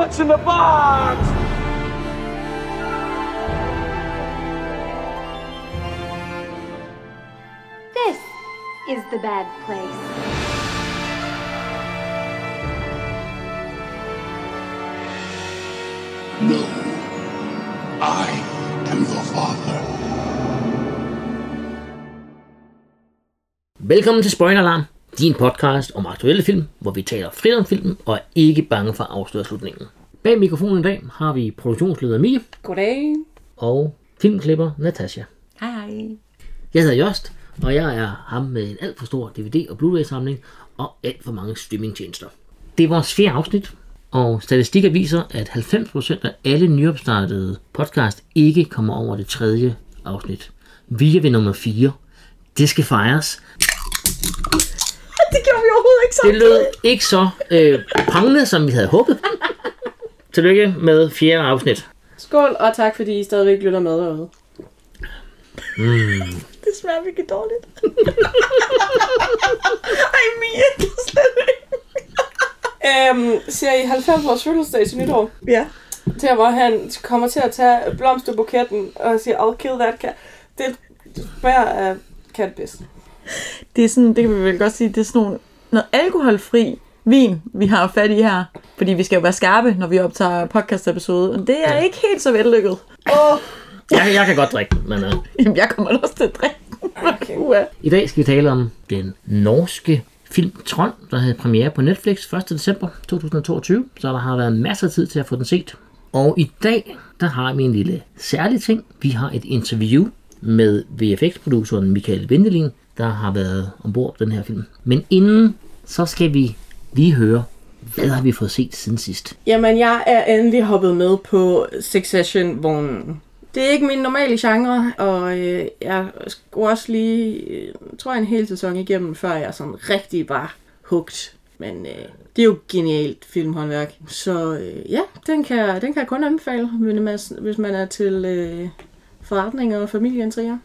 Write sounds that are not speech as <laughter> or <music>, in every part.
What's in the box? This is the bad place. No. I am your father. Velkommen til Spoiler din podcast om aktuelle film, hvor vi taler frit om filmen og er ikke bange for at afsløre slutningen. Bag mikrofonen i dag har vi produktionsleder Mie Goddag. og filmklipper Natasha. Hej hej. Jeg hedder Jost, og jeg er ham med en alt for stor DVD- og Blu-ray-samling og alt for mange streamingtjenester. Det er vores fjerde afsnit, og statistikker viser, at 90% af alle nyopstartede podcast ikke kommer over det tredje afsnit. Vi er ved nummer 4. Det skal fejres. <laughs> Det gjorde vi overhovedet ikke Det lød ikke så øh, prangende, som vi havde håbet. <laughs> Tillykke med fjerde afsnit. Skål, og tak fordi I stadigvæk lytter med derude. <laughs> Det smager virkelig dårligt. <laughs> Ej, Mia, det er slet ikke. øhm, ser I 90 års fødselsdag til nytår? Ja. Der, hvor han kommer til at tage blomsterbuketten og siger, I'll kill that cat. Det, det smager af katpis. Det er sådan, det kan vi vel godt sige, det er sådan nogle, noget alkoholfri vin, vi har fat i her. Fordi vi skal jo være skarpe, når vi optager podcast episode. Og det er ikke helt så vellykket. Åh, Jeg, jeg kan godt drikke, men øh, jamen, jeg kommer også til at drikke. <laughs> Okay. I dag skal vi tale om den norske film Trond, der havde premiere på Netflix 1. december 2022, så der har været masser af tid til at få den set. Og i dag, der har vi en lille særlig ting. Vi har et interview med VFX-produceren Michael Vendelin, der har været ombord på den her film. Men inden, så skal vi lige høre, hvad har vi fået set siden sidst? Jamen, jeg er endelig hoppet med på Succession-vognen. Det er ikke min normale genre, og øh, jeg skulle også lige, øh, tror jeg, en hel sæson igennem, før jeg sådan rigtig var hugt. Men øh, det er jo genialt filmhåndværk. Så øh, ja, den kan, jeg- den kan jeg kun anbefale, hvis man, hvis man er til øh, forretninger og familieintriger.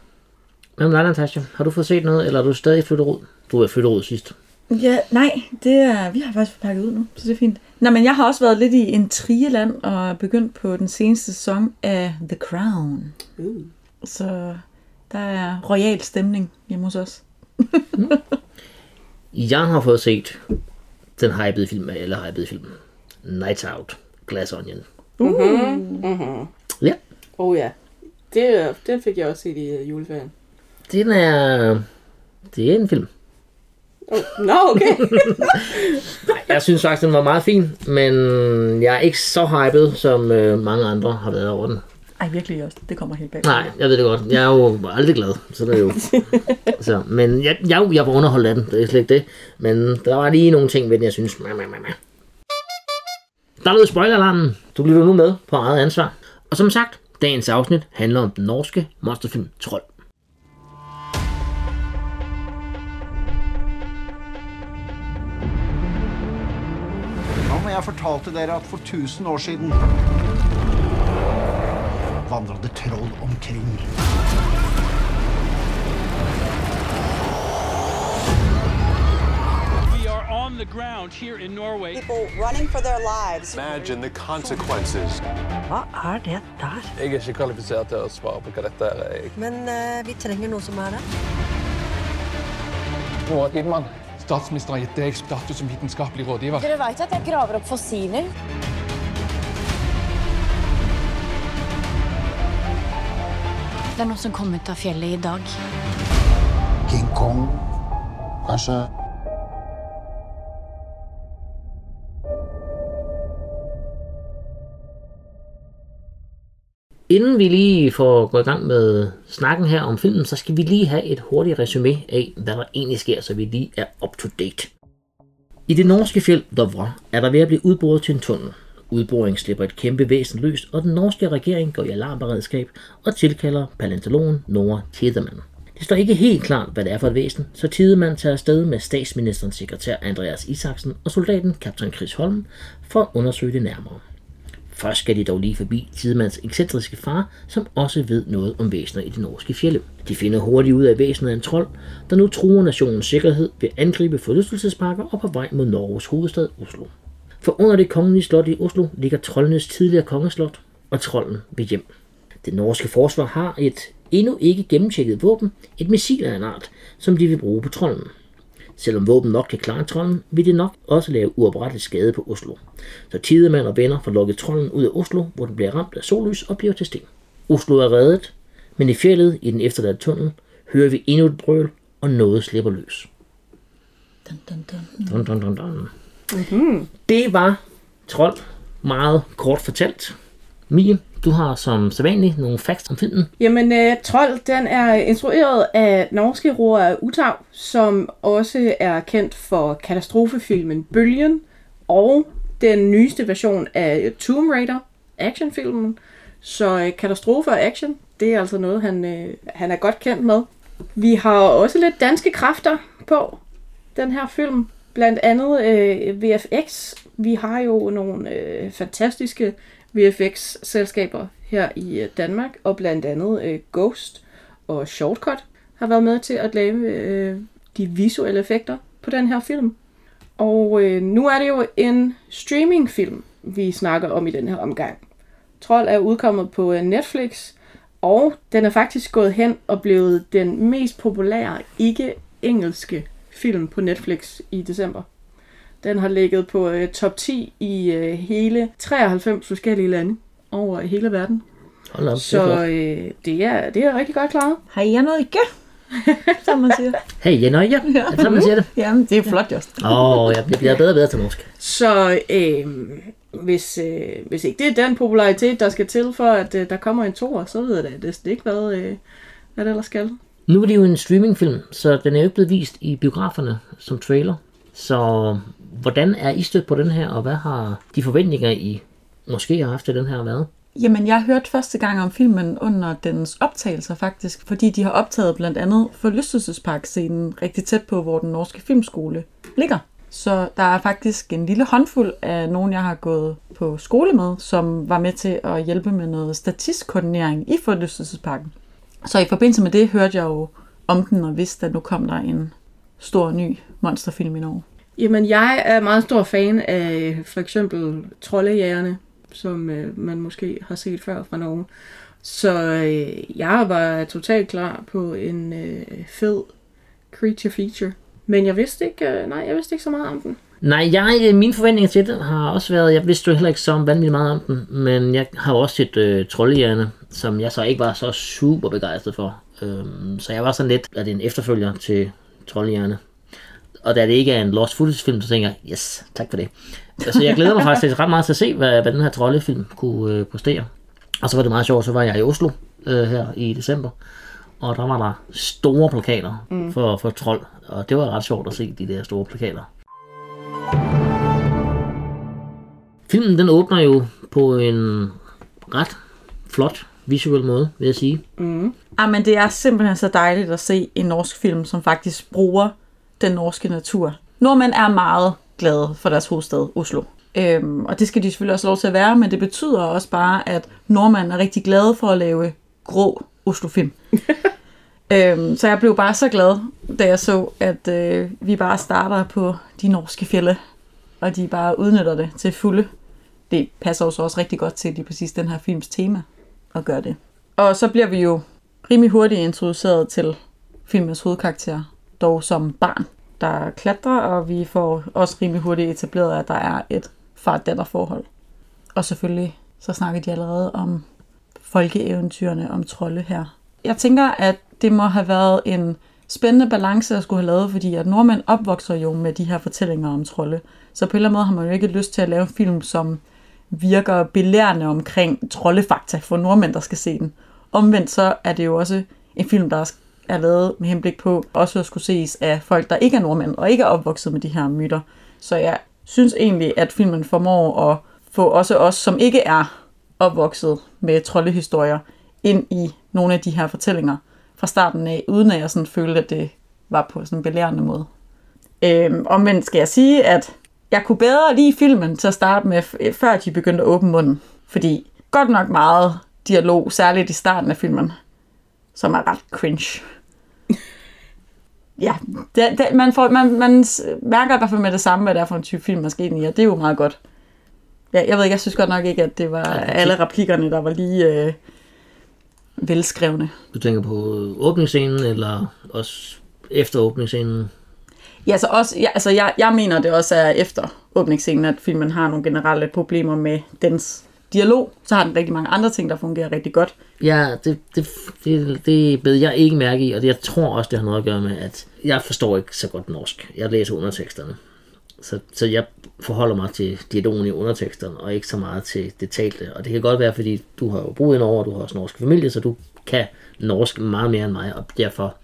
Hvad med dig, Natasha? Har du fået set noget, eller er du stadig flyttet ud? Du er flyttet ud sidst. Ja, nej, det er, vi har faktisk pakket ud nu, så det er fint. Nå, men jeg har også været lidt i en trieland og begyndt på den seneste sæson af The Crown. Uh. Så der er royal stemning hjemme hos os. Jeg har fået set den hypede film alle hypede film. Night Out, Glass Onion. Mm-hmm. Ja, Oh ja, det, den fik jeg også set i juleferien. den er... Det er en film. Oh, Nå, okay. <laughs> Jeg synes faktisk, den var meget fin, men jeg er ikke så hyped, som øh, mange andre har været over den. Ej, virkelig også. Det kommer helt bag. Nej, jeg ved det godt. Jeg er jo aldrig glad, så det er jo... <laughs> så, men jeg, jeg, jeg var underholdt af den, det er slet ikke det. Men der var lige nogle ting ved den, jeg synes... Der lød spoileralarmen. Du lytter nu med på eget ansvar. Og som sagt, dagens afsnit handler om den norske monsterfilm Trold. Jeg fortalte dere at for 1000 år siden vandret det troll omkring. We are on the ground here in Norway. people running for their lives. Imagine the consequences. Hva er det der? Jeg er ikke kvalifisert til å svare på hva dette er. Men eh, vi trenger noe som er det. Roar Tidmann, statsministeren har gitt deg status som vitenskapelig rådgiver. Dere vet at jeg graver opp fossiler? Det er noe som kom ut av fjellet i dag. King Kong, kanskje? Inden vi lige får gået i gang med snakken her om filmen, så skal vi lige have et hurtigt resume af, hvad der egentlig sker, så vi lige er up to date. I det norske fjeld Dovre er der ved at blive udboret til en tunnel. Udboringen slipper et kæmpe væsen løs, og den norske regering går i alarmberedskab og tilkalder paleontologen Nora Tiedemann. Det står ikke helt klart, hvad det er for et væsen, så Tiedemann tager afsted med statsministerens sekretær Andreas Isaksen og soldaten kaptajn Chris Holm for at undersøge det nærmere. Først skal de dog lige forbi Tidemands ekscentriske far, som også ved noget om væsener i det norske fjelle. De finder hurtigt ud af væsenet af en trold, der nu truer nationens sikkerhed ved at angribe forlystelsesparker og på vej mod Norges hovedstad Oslo. For under det kongelige slot i Oslo ligger troldenes tidligere kongeslot og trolden ved hjem. Det norske forsvar har et endnu ikke gennemtjekket våben, et missil af en art, som de vil bruge på trolden. Selvom våben nok kan klare trolden, vil det nok også lave uoprettelig skade på Oslo. Så tidemand og venner får lukket trolden ud af Oslo, hvor den bliver ramt af sollys og bliver til sten. Oslo er reddet, men i fjellet i den efterladte tunnel hører vi endnu et brøl, og noget slipper løs. Dun, dun, dun. Dun, dun, dun, dun. Mm-hmm. Det var Trold meget kort fortalt. Mie, du har som sædvanligt nogle facts om filmen. Jamen, uh, Trold, den er instrueret af norske Roar Utav, som også er kendt for katastrofefilmen Bølgen, og den nyeste version af Tomb Raider, actionfilmen. Så uh, katastrofe og action, det er altså noget, han, uh, han er godt kendt med. Vi har også lidt danske kræfter på den her film. Blandt andet øh, VFX. Vi har jo nogle øh, fantastiske VFX-selskaber her i øh, Danmark, og blandt andet øh, Ghost og Shortcut har været med til at lave øh, de visuelle effekter på den her film. Og øh, nu er det jo en streamingfilm, vi snakker om i den her omgang. Troll er udkommet på øh, Netflix, og den er faktisk gået hen og blevet den mest populære ikke-engelske film på Netflix i december. Den har ligget på øh, top 10 i øh, hele 93 forskellige lande over hele verden. Hold op, Så det er øh, det, er, det er rigtig godt klaret. Har jeg noget ikke? <laughs> Som man siger. Hey, ja, nøj, ja. Er det sådan, man siger det? Jamen, det er flot, Just. Åh, oh, jeg bliver bedre og bedre til norsk. Så øh, hvis, øh, hvis ikke det er den popularitet, der skal til for, at øh, der kommer en toer, så ved jeg da næsten ikke, hvad, øh, hvad det ellers skal. Nu er det jo en streamingfilm, så den er jo ikke blevet vist i biograferne som trailer. Så hvordan er I stødt på den her, og hvad har de forventninger, I måske har haft til den her været? Jamen, jeg hørte første gang om filmen under dens optagelser faktisk, fordi de har optaget blandt andet forlystelsesparkscenen rigtig tæt på, hvor den norske filmskole ligger. Så der er faktisk en lille håndfuld af nogen, jeg har gået på skole med, som var med til at hjælpe med noget statistkoordinering i forlystelsesparken. Så i forbindelse med det hørte jeg jo om den og vidste, at nu kom der en stor ny monsterfilm i Norge. Jamen, jeg er meget stor fan af for eksempel Trollejægerne, som øh, man måske har set før fra Norge. Så øh, jeg var totalt klar på en øh, fed creature feature. Men jeg vidste ikke, øh, nej, jeg vidste ikke så meget om den. Nej, jeg, øh, mine forventninger til den har også været, jeg vidste jo heller ikke så vanvittigt meget om den, men jeg har også set øh, Trollehjerne, som jeg så ikke var så super begejstret for. Øhm, så jeg var sådan lidt, at det er en efterfølger til Trollehjerne. Og da det ikke er en Lost Footage film, så tænker jeg, yes, tak for det. Så jeg glæder mig faktisk ret meget til at se, hvad, hvad den her troldefilm kunne øh, præstere. Og så var det meget sjovt, så var jeg i Oslo øh, her i december, og der var der store plakater mm. for, for trold, og det var ret sjovt at se de der store plakater. Filmen den åbner jo på en ret flot visuel måde, vil jeg sige. Ah, men det er simpelthen så dejligt at se en norsk film, som faktisk bruger den norske natur. Nordmænd er meget glade for deres hovedstad, Oslo. Øhm, og det skal de selvfølgelig også lov til at være, men det betyder også bare, at nordmænd er rigtig glade for at lave grå Oslo-film. <laughs> øhm, så jeg blev bare så glad, da jeg så, at øh, vi bare starter på de norske fjelle, og de bare udnytter det til fulde. Det passer jo så også rigtig godt til lige præcis den her films tema at gøre det. Og så bliver vi jo rimelig hurtigt introduceret til filmens hovedkarakter, dog som barn, der klatrer, og vi får også rimelig hurtigt etableret, at der er et far-datter-forhold. Og selvfølgelig så snakker de allerede om folkeeventyrene om trolde her. Jeg tænker, at det må have været en spændende balance at skulle have lavet, fordi at nordmænd opvokser jo med de her fortællinger om trolde. Så på en eller anden måde har man jo ikke lyst til at lave en film, som virker belærende omkring troldefakta for nordmænd, der skal se den. Omvendt så er det jo også en film, der er lavet med henblik på også at skulle ses af folk, der ikke er nordmænd og ikke er opvokset med de her myter. Så jeg synes egentlig, at filmen formår at få også os, som ikke er opvokset med troldehistorier, ind i nogle af de her fortællinger fra starten af, uden at jeg sådan følte, at det var på sådan en belærende måde. Øhm, omvendt skal jeg sige, at jeg kunne bedre lide filmen til at starte med, før de begyndte at åbne munden. Fordi godt nok meget dialog, særligt i starten af filmen, som er ret cringe ja, det, det, man, får, man, man mærker i hvert fald med det samme, hvad det er for en type film, man skal ind i, og det er jo meget godt. Ja, jeg ved ikke, jeg synes godt nok ikke, at det var alle replikkerne, der var lige øh, velskrevne. Du tænker på åbningsscenen, eller også efter åbningsscenen? Ja, så også, ja, altså jeg, jeg mener, det også er efter åbningsscenen, at filmen har nogle generelle problemer med dens dialog. Så har den rigtig mange andre ting, der fungerer rigtig godt. Ja, det, det, det, det bed jeg ikke mærke i, og det, jeg tror også, det har noget at gøre med, at jeg forstår ikke så godt norsk. Jeg læser underteksterne. Så, så jeg forholder mig til dialogen i underteksterne, og ikke så meget til det talte. Og det kan godt være, fordi du har jo boet over, og du har også norsk familie, så du kan norsk meget mere end mig, og derfor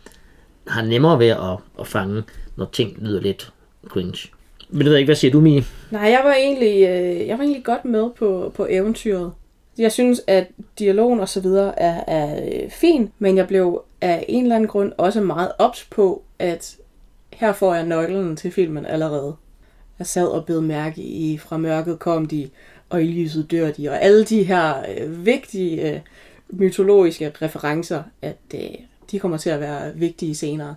har nemmere ved at, at fange, når ting lyder lidt cringe. Men det ved jeg ikke, hvad siger du, Mie? Nej, jeg var egentlig, øh, jeg var egentlig godt med på, på eventyret. Jeg synes, at dialogen og så videre er, er øh, fin, men jeg blev af en eller anden grund også meget ops på, at her får jeg nøglen til filmen allerede. Jeg sad og bed mærke i, fra mørket kom de, og i lyset dør de, og alle de her øh, vigtige øh, mytologiske referencer, at øh, de kommer til at være vigtige senere.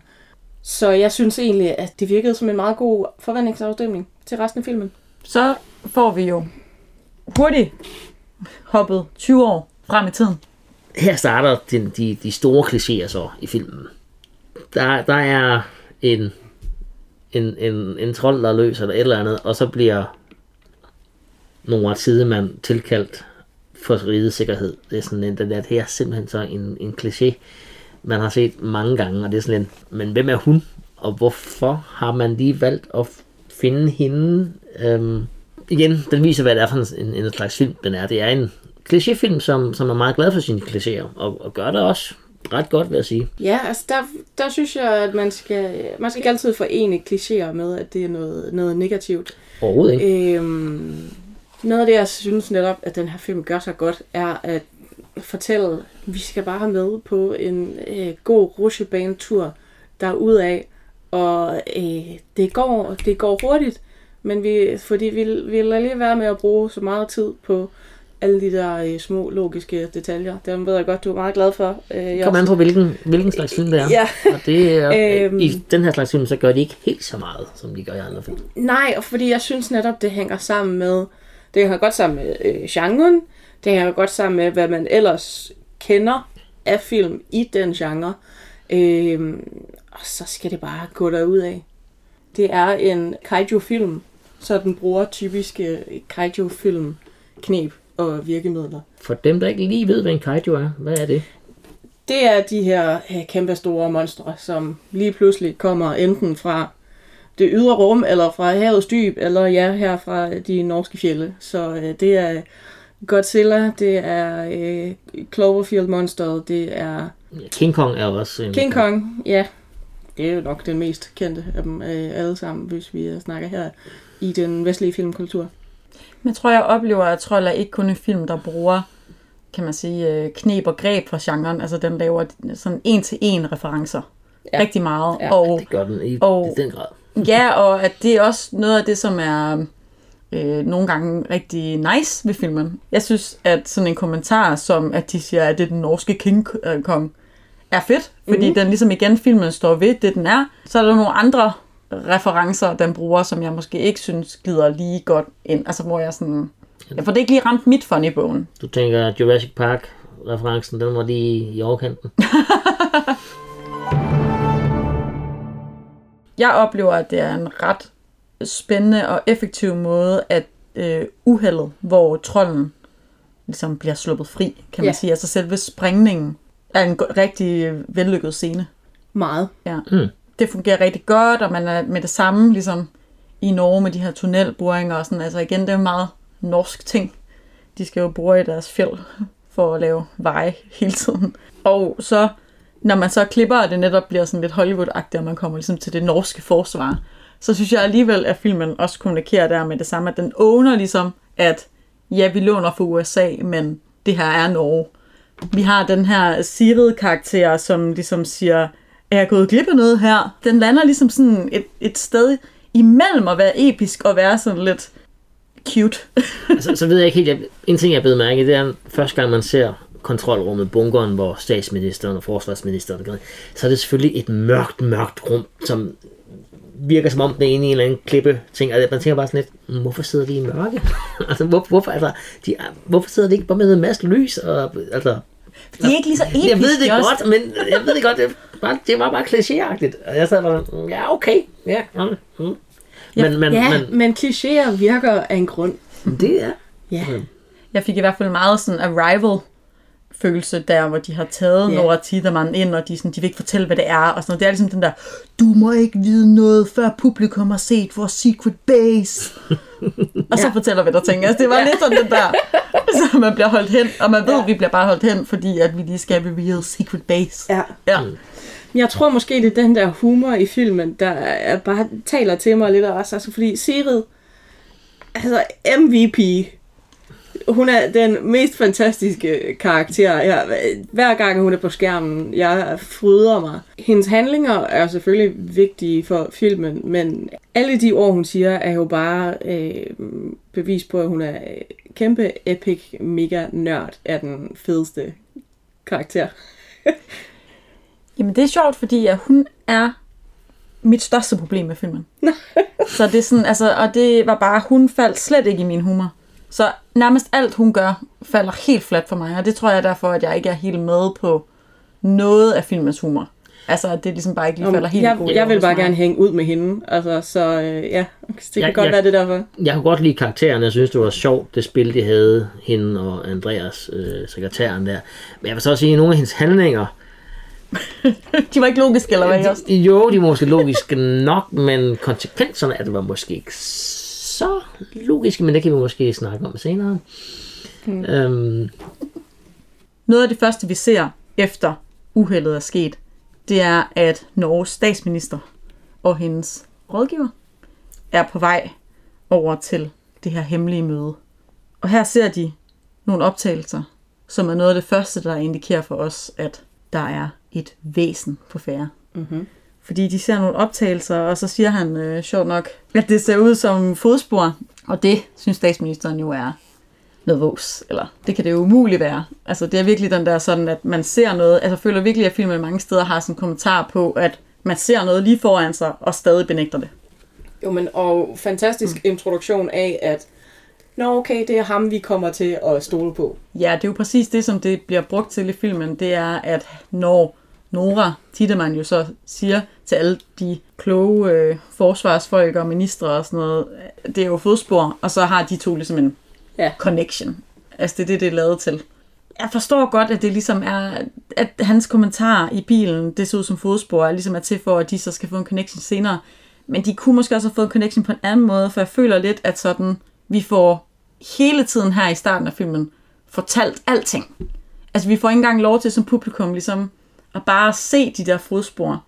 Så jeg synes egentlig, at det virkede som en meget god forventningsafstemning til resten af filmen. Så får vi jo hurtigt hoppet 20 år frem i tiden. Her starter de, de, de store klichéer så i filmen. Der, der er en, en, en, en trold, der løs eller et eller andet, og så bliver Nora Tidemand tilkaldt for rigets sikkerhed. Det er sådan en, den der, det er simpelthen så en, en kliché, man har set mange gange, og det er sådan en, men hvem er hun? Og hvorfor har man lige valgt at finde hende? Øhm, igen, den viser, hvad det er for en, en slags film, den er. Det er en klichéfilm, som, som er meget glad for sine klichéer, og, og gør det også ret godt, vil jeg sige. Ja, altså der, der synes jeg, at man skal, man skal ikke altid forene klichéer med, at det er noget, noget negativt. Overhovedet ikke. Øhm, noget af det, jeg synes netop, at den her film gør sig godt, er at fortælle, at vi skal bare med på en øh, god rusjebanetur derudaf, og øh, det, går, det går hurtigt, men vi, fordi vi, vi lader lige være med at bruge så meget tid på alle de der øh, små logiske detaljer. Dem ved jeg godt, du er meget glad for. Øh, Kom an på, hvilken, hvilken slags film det er. Ja. Og det er, <laughs> Øhm. I den her slags film, så gør de ikke helt så meget, som de gør i andre film. Nej, og fordi jeg synes netop, det hænger sammen med, det hænger godt sammen med øh, genren, det hænger godt sammen med, hvad man ellers kender af film i den genre. Øh, og så skal det bare gå derud af. Det er en kaiju-film, så den bruger typiske kaiju-film knep og virkemidler. For dem, der ikke lige ved, hvad en kaiju er, hvad er det? Det er de her øh, kæmpe store monstre, som lige pludselig kommer enten fra det ydre rum, eller fra havets dyb, eller ja, her fra de norske fjelle. Så øh, det er Godzilla, det er øh, Cloverfield Monster, det er King Kong er også en... King Kong, ja. Det er jo nok den mest kendte af dem øh, alle sammen, hvis vi snakker her i den vestlige filmkultur. Men jeg tror, jeg oplever, at Trold er ikke kun en film, der bruger kan man sige, øh, knep og greb fra genren. Altså, den laver sådan en-til-en referencer. Ja. Rigtig meget. Ja, og, Det gør den i, og- i den grad. Ja, og at det er også noget af det, som er øh, nogle gange rigtig nice ved filmen. Jeg synes, at sådan en kommentar som, at de siger, at det er den norske King Kong, er fedt, fordi mm-hmm. den ligesom igen filmen står ved det, den er. Så er der nogle andre referencer, den bruger, som jeg måske ikke synes glider lige godt ind. Altså, hvor jeg sådan... Jeg får det ikke lige ramt mit funny bone. Du tænker Jurassic Park-referencen, den var lige i overkanten. <laughs> Jeg oplever, at det er en ret spændende og effektiv måde, at øh, uheldet, hvor trolden ligesom bliver sluppet fri, kan man Ja. sige. Altså selve sprængningen er en rigtig vellykket scene. Meget. Ja. Mm. Det fungerer rigtig godt, og man er med det samme, ligesom i Norge med de her tunnelboringer og sådan. Altså igen, det er en meget norsk ting. De skal jo bore i deres fjeld for at lave veje <laughs> hele tiden. Og så, når man så klipper, og det netop bliver sådan lidt Hollywood-agtigt, og man kommer ligesom til det norske forsvar, så synes jeg alligevel, at filmen også kommunikerer der med det samme, at den owner ligesom, at ja, vi låner fra USA, men det her er Norge. Vi har den her sirede karakter, som ligesom siger, er jeg gået glip af noget her? Den lander ligesom sådan et, et sted imellem at være episk og være sådan lidt cute. <laughs> altså, så ved jeg ikke helt, jeg, en ting jeg blev mærke det er, første gang man ser kontrolrummet, bunkeren, hvor statsministeren og forsvarsministeren, så er det selvfølgelig et mørkt, mørkt rum, som virker som om det er inde i en eller anden klippe ting, og man tænker bare sådan lidt, "Mm, hvorfor sidder de i mørke? <laughs> altså, hvor, hvorfor, altså, de, hvorfor sidder de ikke bare med en masse lys? Og, altså, De er ikke lige så episke <laughs> jeg ved det også. godt, men jeg ved det godt, det var, det var bare klichéagtigt. Og jeg sad bare, sådan, ja, okay, ja, mm, mm. Men, men, ja, men, men klichéer virker af en grund. det er, Ja. Jeg fik i hvert fald meget sådan arrival følelse der, hvor de har taget Ja. yeah. Nora Tiderman ind, og de, sådan, de vil ikke fortælle, hvad det er, og sådan noget. Det er ligesom den der, du må ikke vide noget, før publikum har set vores secret base. <laughs> og så Ja. fortæller vi dig ting. Altså, det var lidt sådan den der, <laughs> så man bliver holdt hen, og man ved, at vi bliver bare holdt hen, fordi at vi lige skal reveal secret base. Ja. Ja. Jeg tror måske, det er den der humor i filmen, der er bare taler til mig lidt også. Altså, fordi Sigrid, altså MVP, hun er den mest fantastiske karakter. Jeg, hver gang hun er på skærmen, jeg fryder mig. Hendes handlinger er selvfølgelig vigtige for filmen, men alle de ord, hun siger, er jo bare øh, bevis på, at hun er kæmpe epic mega nørd af den fedeste karakter. <laughs> Jamen det er sjovt, fordi at hun er mit største problem med filmen. <laughs> så det er sådan, altså, og det var bare, hun faldt slet ikke i min humor. Så nærmest alt hun gør, falder helt fladt for mig, og det tror jeg er derfor, at jeg ikke er helt med på noget af filmens humor. Altså, at det ligesom bare ikke lige falder helt jeg, god jeg vil bare mig. gerne hænge ud med hende. Altså, så øh, ja, det kan Ja, godt ja. være det er derfor. jeg kunne godt lide karakteren, jeg synes, det var sjovt, det spil, de havde, hende og Andreas, øh, sekretæren der. Men jeg vil så også sige, at nogle af hendes handlinger, <laughs> De var ikke logiske, eller hvad? også? Jo, de er måske logiske nok, men konsekvenserne af det var måske ikke så logiske, men det kan vi måske snakke om senere. Hmm. Øhm, Noget af det første, vi ser efter uheldet er sket, det er, at Norges statsminister og hendes rådgiver er på vej over til det her hemmelige møde. Og her ser de nogle optagelser, som er noget af det første, der indikerer for os, at der er et væsen på færre. Mm-hmm. Fordi de ser nogle optagelser, og så siger han øh, sjovt nok, at det ser ud som fodspor. Og det synes statsministeren jo er noget vås, eller det kan det jo umuligt være. Altså det er virkelig den der sådan, at man ser noget, altså føler virkelig, at filmen mange steder har sådan en kommentar på, at man ser noget lige foran sig, og stadig benægter det. Jo, men og fantastisk mm. introduktion af, at Nå, okay, det er ham, vi kommer til at stole på. Ja, det er jo præcis det, som det bliver brugt til i filmen, det er, at når Nora Titterman jo så siger til alle de kloge øh, forsvarsfolk og ministre og sådan noget, det er jo fodspor, og så har de to ligesom en ja. connection. Altså det er det, det er lavet til. Jeg forstår godt, at det ligesom er, at hans kommentar i bilen, det ser ud som fodspor, er ligesom er til for, at de så skal få en connection senere. Men de kunne måske også have fået en connection på en anden måde, for jeg føler lidt, at sådan, vi får hele tiden her i starten af filmen fortalt alting. Altså vi får ikke engang lov til som publikum ligesom at bare se de der fodspor,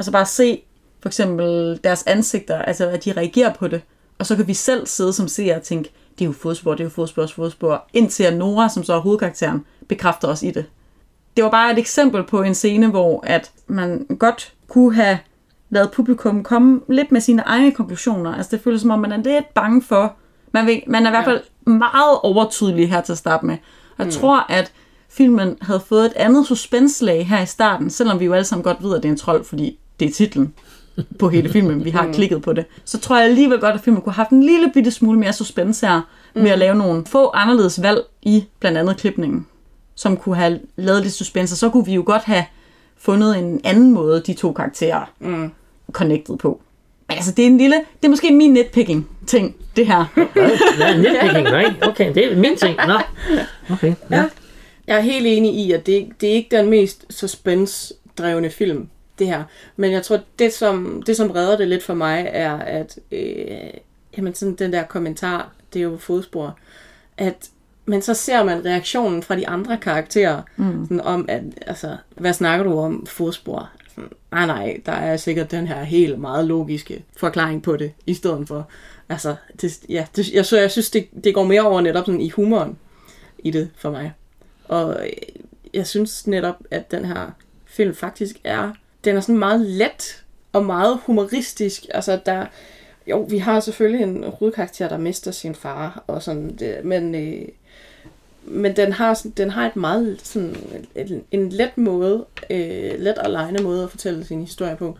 og så bare se for eksempel deres ansigter, altså at de reagerer på det, og så kan vi selv sidde som seere og tænke, det er jo fodspor, det er jo fodspor, fodspor, indtil at Nora, som så er hovedkarakteren, bekræfter os i det. Det var bare et eksempel på en scene, hvor at man godt kunne have lavet publikum komme lidt med sine egne konklusioner. Altså det føles som om, man er lidt bange for, man, vil, man er i hvert fald meget overtydelig her til at starte med. Og jeg Mm. tror, at filmen havde fået et andet suspenslag her i starten, selvom vi jo alle sammen godt ved, at det er en trold, fordi det er titlen på hele filmen, vi har Mm. klikket på det. Så tror jeg alligevel godt, at filmen kunne have haft en lille bitte smule mere suspense her, med Mm. at lave nogle få anderledes valg i blandt andet klipningen, som kunne have lavet lidt suspense, så kunne vi jo godt have fundet en anden måde, de to karakterer Mm. connected på. Men altså, det er en lille, det er måske min nitpicking ting, det her. ja, nitpicking, nej? Okay, det er min ting. Nå, okay, ja. Jeg er helt enig i, at det, det er ikke den mest suspense-drevne film, det her. Men jeg tror, det som, det som redder det lidt for mig, er, at øh, jamen sådan den der kommentar, det er jo fodspor, at men så ser man reaktionen fra de andre karakterer, Mm. sådan om, at, altså, hvad snakker du om fodspor? Sådan, nej, nej, der er sikkert den her helt meget logiske forklaring på det, i stedet for, altså, det, ja, det, jeg, så jeg synes, det, det går mere over netop sådan i humoren i det for mig. Og øh, jeg synes netop, at den her film faktisk er, den er sådan meget let og meget humoristisk. Altså der, jo, vi har selvfølgelig en hovedkarakter, der mister sin far, og sådan, det, men, øh, men den har, sådan- den har et meget sådan, en, en let måde, øh, let og lejende måde at fortælle sin historie på.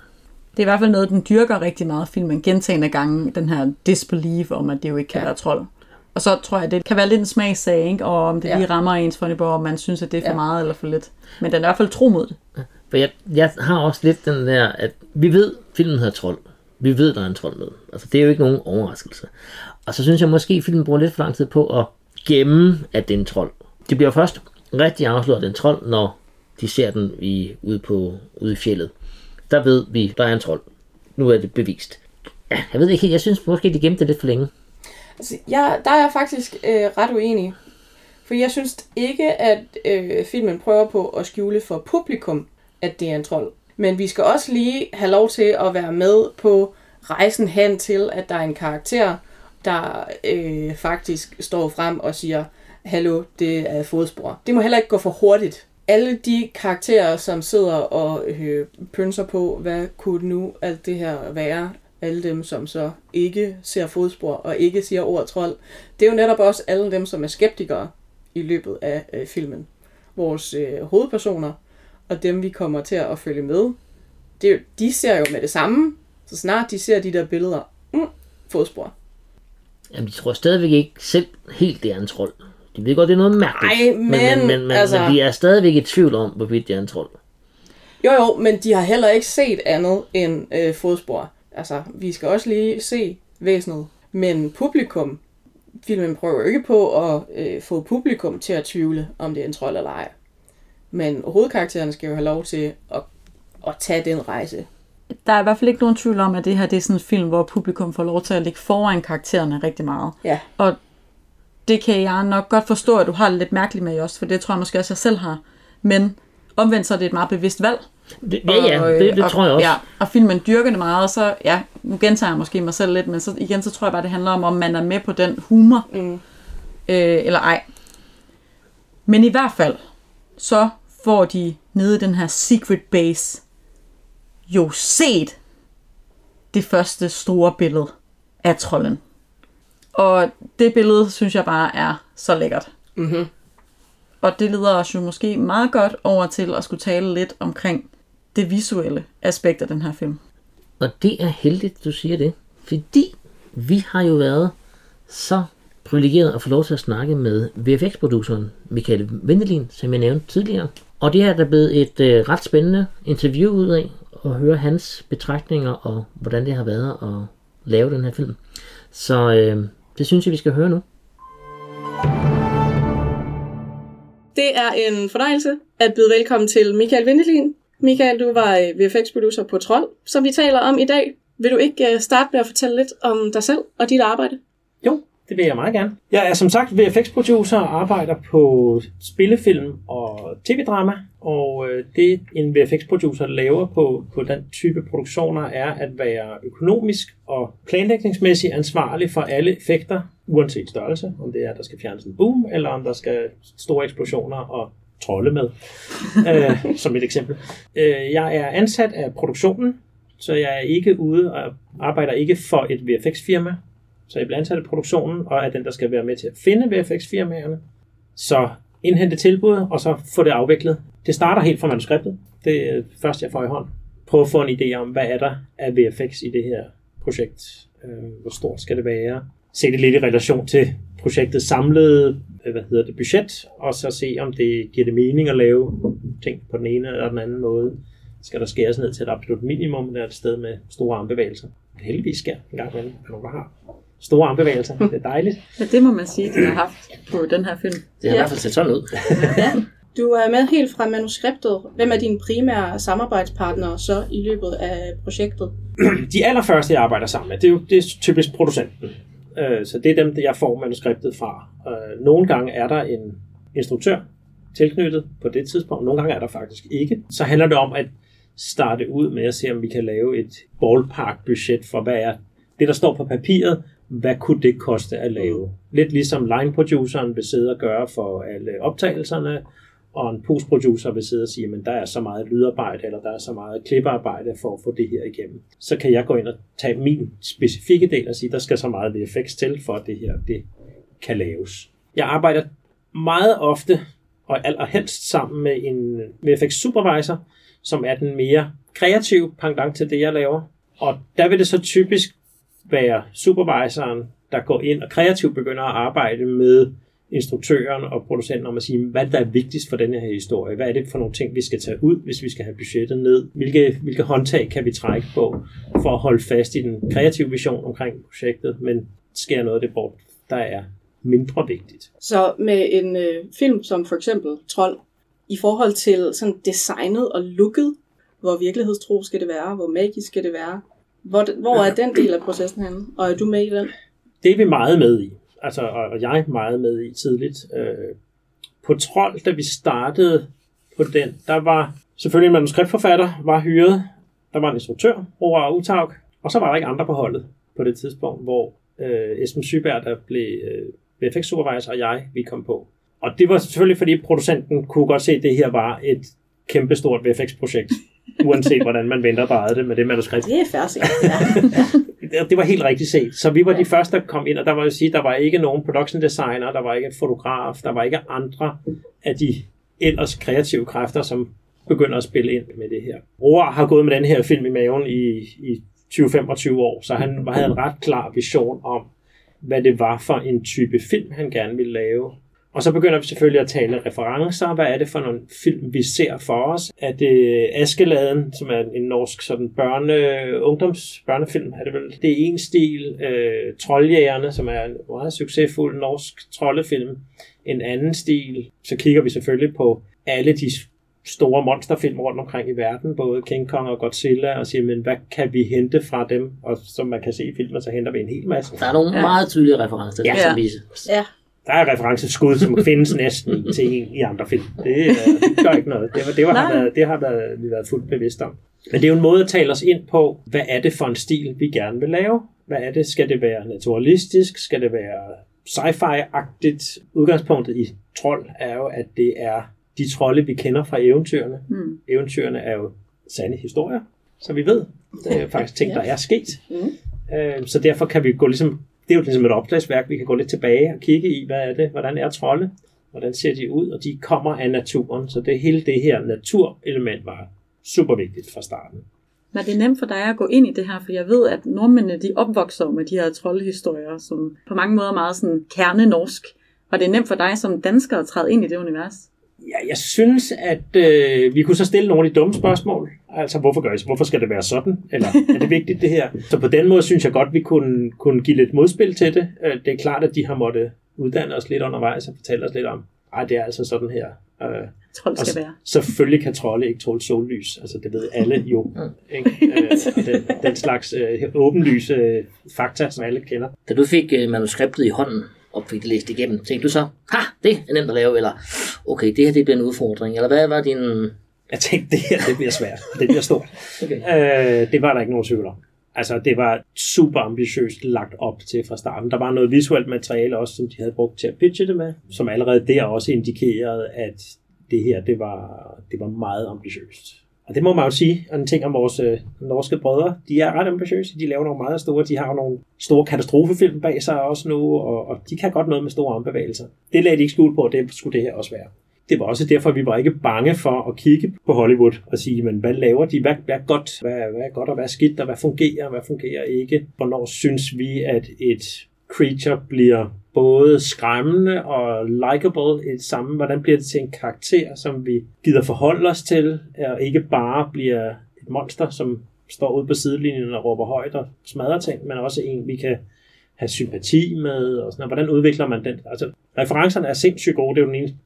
Det er i hvert fald noget, den dyrker rigtig meget filmen gentagende gange, den her disbelief om, at det jo ikke kan ja. være trold. Og så tror jeg, det kan være lidt en smagssag, ikke? og om det Ja. lige rammer ens for om man synes, at det er for Ja. meget eller for lidt. Men den er i hvert fald tro mod det. For jeg, jeg har også lidt den der, at vi ved, filmen hedder Trold. Vi ved, der er en trold med. Altså, det er jo ikke nogen overraskelse. Og så synes jeg måske, at filmen bruger lidt for lang tid på at gemme, at det er en trold. Det bliver først rigtig afsløret, at det er en trold, når de ser den i, ude, på, ude i fjellet. Der ved vi, der er en trold. Nu er det bevist. Ja, jeg ved ikke helt, jeg synes måske, de gemte det lidt for længe. Altså, jeg, der er jeg faktisk øh, ret uenig. For jeg synes ikke, at øh, filmen prøver på at skjule for publikum, at det er en trold. Men vi skal også lige have lov til at være med på rejsen hen til, at der er en karakter, der øh, faktisk står frem og siger, hallo, det er fodspor. Det må heller ikke gå for hurtigt. Alle de karakterer, som sidder og øh, pynser på, hvad kunne nu alt det her være, alle dem, som så ikke ser fodspor og ikke siger ord trold, det er jo netop også alle dem, som er skeptikere i løbet af øh, filmen. Vores øh, hovedpersoner og dem, vi kommer til at følge med, det er jo, de ser jo med det samme, så snart de ser de der billeder, mm, fodspor. Jamen, de tror stadigvæk ikke selv helt, det er en trold. De ved godt, det er noget mærkeligt. Ej, men, men, men, men, altså- men de er stadigvæk i tvivl om, hvorvidt det er en trold. Jo jo, men de har heller ikke set andet end øh, fodspor. Altså, vi skal også lige se væsenet. Men publikum, filmen prøver jo ikke på at øh, få publikum til at tvivle, om det er en trold eller ej. Men hovedkaraktererne skal jo have lov til at, at tage den rejse. Der er i hvert fald ikke nogen tvivl om, at det her det er sådan en film, hvor publikum får lov til at ligge foran karaktererne rigtig meget. Ja. Og det kan jeg nok godt forstå, at du har det lidt mærkeligt med også, for det tror jeg måske også, jeg selv har. Men omvendt så er det et meget bevidst valg. Det, ja, ja, det, det og, tror jeg også. Ja, og filmen dyrker det meget, og så, ja, nu gentager jeg måske mig selv lidt, men så igen, så tror jeg bare, det handler om, om man er med på den humor, mm. øh, eller ej. Men i hvert fald, så får de nede i den her secret base jo set det første store billede af trolden. Og det billede, synes jeg bare er så lækkert. Mm-hmm. Og det leder os jo måske meget godt over til at skulle tale lidt omkring det visuelle aspekt af den her film. Og det er heldigt, du siger det. Fordi vi har jo været så privilegeret at få lov til at snakke med VFX-produceren Michael Vendelin, som jeg nævnte tidligere. Og det er der blevet et øh, ret spændende interview ud af, at høre hans betragtninger og hvordan det har været at lave den her film. Så øh, det synes jeg, vi skal høre nu. Det er en fornøjelse at byde velkommen til Michael Vindelin. Michael, du var øh, VFX-producer på Trold, som vi taler om i dag. Vil du ikke øh, starte med at fortælle lidt om dig selv og dit arbejde? Jo, det vil jeg meget gerne. Jeg er som sagt VFX-producer og arbejder på spillefilm og tv-drama, og øh, det en VFX-producer laver på, på den type produktioner er at være økonomisk og planlægningsmæssigt ansvarlig for alle effekter, uanset størrelse, om det er, at der skal fjernes en boom, eller om der skal store eksplosioner og trolde med, <laughs> øh, som et eksempel. Øh, jeg er ansat af produktionen, så jeg er ikke ude og arbejder ikke for et VFX-firma, så jeg bliver ansat i produktionen, og er den, der skal være med til at finde VFX-firmaerne. Så indhente tilbud, og så få det afviklet. Det starter helt fra manuskriptet. Det er først, jeg får i hånd. Prøve at få en idé om, hvad er der af VFX i det her projekt? Øh, hvor stort skal det være? Se det lidt i relation til projektets samlede øh, hvad hedder det, budget, og så se, om det giver det mening at lave ting på den ene eller den anden måde. Skal der skæres ned til et absolut minimum, eller et sted med store armbevægelser? Heldigvis sker en gang imellem, hvad nogen har store armbevægelser. Det er dejligt. Ja, det må man sige, de har haft på den her film. Det har i hvert fald set sådan ud. Du er med helt fra manuskriptet. Hvem er dine primære samarbejdspartnere så i løbet af projektet? De allerførste, jeg arbejder sammen med, det er jo det er typisk producenten. Øh, Så det er dem, jeg får manuskriptet fra. Øh, Nogle gange er der en instruktør tilknyttet på det tidspunkt. Nogle gange er der faktisk ikke. Så handler det om at starte ud med at se, om vi kan lave et ballpark-budget for, hvad er det, der står på papiret, hvad kunne det koste at lave? Lidt ligesom line-produceren vil sidde og gøre for alle optagelserne, og en postproducer vil sidde og sige, men der er så meget lydarbejde, eller der er så meget klippearbejde for at få det her igennem. Så kan jeg gå ind og tage min specifikke del og sige, der skal så meget VFX til, for at det her det kan laves. Jeg arbejder meget ofte og allerhelst sammen med en VFX supervisor, som er den mere kreativ pendant til det, jeg laver. Og der vil det så typisk være supervisoren, der går ind og kreativt begynder at arbejde med instruktøren og producenten om at sige, hvad der er vigtigst for den her historie. Hvad er det for nogle ting, vi skal tage ud, hvis vi skal have budgettet ned? Hvilke, hvilke håndtag kan vi trække på for at holde fast i den kreative vision omkring projektet, men sker noget af det bort, der er mindre vigtigt. Så med en øh, film som for eksempel Trold, i forhold til sådan designet og looket, hvor virkelighedstro skal det være, hvor magisk skal det være, hvor, hvor er den del af processen henne, og er du med i den? Det er vi meget med i, altså, og jeg er meget med i tidligt. Øh, på Trold, da vi startede på den, der var selvfølgelig en manuskriptforfatter, var hyret, der var en instruktør, Roar Utaug, og så var der ikke andre på holdet på det tidspunkt, hvor øh, Esben Syberg, der blev øh, VFX supervisor, og jeg, vi kom på. Og det var selvfølgelig, fordi producenten kunne godt se, at det her var et kæmpestort VFX-projekt, uanset hvordan man venter bare det med det manuskript. Det er færdigt. <laughs> Ja. Det- var helt rigtigt set. Så vi var de første, der kom ind, og der var jo sige, der var ikke nogen production designer, der var ikke en fotograf, der var ikke andre af de ellers kreative kræfter, som begynder at spille ind med det her. Roar har gået med den her film i maven i, i 20-25 år, så han havde en ret klar vision om, hvad det var for en type film, han gerne ville lave. Og så begynder vi selvfølgelig at tale referencer. Hvad er det for nogle film, vi ser for os? Er det Askeladen, som er en norsk sådan børne, ungdoms børnefilm, er det vel? Det er en stil. Øh, Trolljægerne, som er en meget succesfuld norsk troldefilm. En anden stil. Så kigger vi selvfølgelig på alle de store monsterfilm rundt omkring i verden, både King Kong og Godzilla, og siger, men hvad kan vi hente fra dem? Og som man kan se i filmen, så henter vi en hel masse. Der er nogle ja. meget tydelige referencer, Ja. ja. som viser. ja. Der er referenceskud, som <laughs> findes næsten i- til en i andre film. Det, øh, det gør ikke noget. Det, var, det, var, har, været, det har været, vi været fuldt bevidst om. Men det er jo en måde at tale os ind på, hvad er det for en stil, vi gerne vil lave? Hvad er det? Skal det være naturalistisk? Skal det være sci-fi-agtigt? Udgangspunktet i trold er jo, at det er de trolde, vi kender fra eventyrene. Mm. Eventyrene er jo sande historier, som vi ved. Det er jo faktisk ting, der er sket. Mm. Så derfor kan vi gå ligesom, det er jo ligesom et opslagsværk, vi kan gå lidt tilbage og kigge i, hvad er det, hvordan er trolde, hvordan ser de ud, og de kommer af naturen, så det hele det her naturelement var super vigtigt fra starten. Var det nemt for dig at gå ind i det her? For jeg ved, at nordmændene de opvokser med de her troldhistorier, som på mange måder er meget sådan kernenorsk. Var det nemt for dig som dansker at træde ind i det univers? Ja, jeg synes, at øh, vi kunne så stille nogle af de dumme spørgsmål. Altså, hvorfor gør I så? Hvorfor skal det være sådan? Eller er det vigtigt, det her? Så på den måde synes jeg godt, vi kunne, kunne give lidt modspil til det. Øh, Det er klart, at de har måttet uddanne os lidt undervejs og fortælle os lidt om, ej, det er altså sådan her. Øh, Trold og skal s- være. Selvfølgelig kan trolde ikke tåle sollys. Altså, det ved alle jo. <laughs> Ikke? Øh, og den, den slags øh, åbenlyse øh, fakta, som alle kender. Da du fik øh, manuskriptet i hånden, og fik det læst igennem, tænkte du så, ha, det er nemt at lave, eller okay, det her det bliver en udfordring, eller hvad var din... Jeg tænkte, det her det bliver svært. Det bliver stort. Okay. Øh, det var der ikke nogen tvivl om. Altså, det var super ambitiøst lagt op til fra starten. Der var noget visuelt materiale også, som de havde brugt til at pitche det med, som allerede der også indikerede, at det her, det var, det var meget ambitiøst. Og det må man jo sige, og en ting om vores øh, norske brødre, de er ret ambitiøse, de laver nogle meget store, de har jo nogle store katastrofefilm bag sig også nu, og, og de kan godt noget med store armbevægelser. Det lagde de ikke skjul på, det skulle det her også være. Det var også derfor, vi var ikke bange for at kigge på Hollywood og sige, men hvad laver de? Hvad, hvad er godt? Hvad, hvad er godt og hvad er skidt? Og hvad fungerer? Hvad fungerer ikke? Hvornår synes vi, at et creature bliver både skræmmende og likable i det samme? Hvordan bliver det til en karakter, som vi gider forholde os til, og ikke bare bliver et monster, som står ude på sidelinjen og råber højt og smadrer ting, men også en, vi kan have sympati med, og sådan noget. Hvordan udvikler man den? Altså, referencerne er sindssygt gode, det er jo den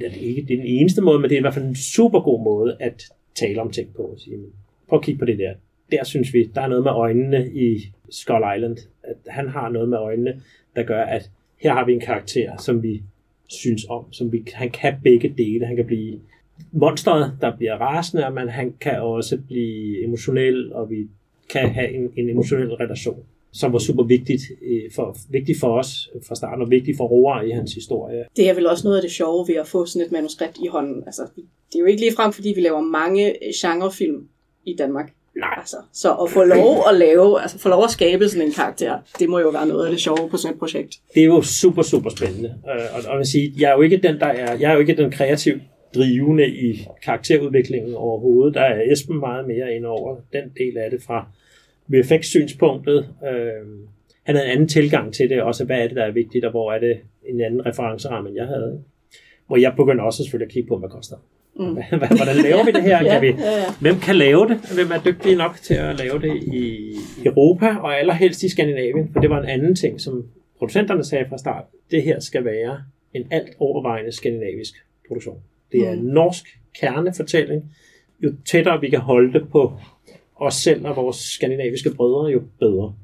det er ikke det er den eneste måde, men det er i hvert fald en super god måde at tale om ting på. Og sige, men prøv at kigge på det der. Der synes vi, der er noget med øjnene i Skull Island. At han har noget med øjnene, der gør, at her har vi en karakter, som vi synes om, som vi, han kan begge dele. Han kan blive monsteret, der bliver rasende, men han kan også blive emotionel, og vi kan have en, en emotionel relation, som var super vigtigt, øh, for, vigtigt for os fra starten, og vigtigt for Roar i hans historie. Det er vel også noget af det sjove ved at få sådan et manuskript i hånden. Altså, det er jo ikke lige frem, fordi vi laver mange øh, genrefilm i Danmark. Nej. Altså, så at få lov at lave, altså få lov at skabe sådan en karakter, det må jo være noget af det sjove på sådan et projekt. det er jo super, super spændende. Øh, Og, og jeg sige, jeg er jo ikke den, der er, jeg er jo ikke den kreativ drivende i karakterudviklingen overhovedet. Der er Esben meget mere ind over den del af det fra VFX-synspunktet. Øh, han havde en anden tilgang til det, også hvad er det, der er vigtigt, og hvor er det en anden referenceramme, end jeg havde. Hvor jeg begyndte også selvfølgelig at kigge på, hvad koster. Mm. Hvordan laver vi det her? <laughs> Kan vi, ja, ja. Hvem kan lave det? Hvem er dygtige nok til at lave det i Europa, og allerhelst i Skandinavien? For det var en anden ting, som producenterne sagde fra start. Det her skal være en alt overvejende skandinavisk produktion. Det er en norsk kernefortælling. Jo tættere vi kan holde det på os selv og vores skandinaviske brødre, jo bedre.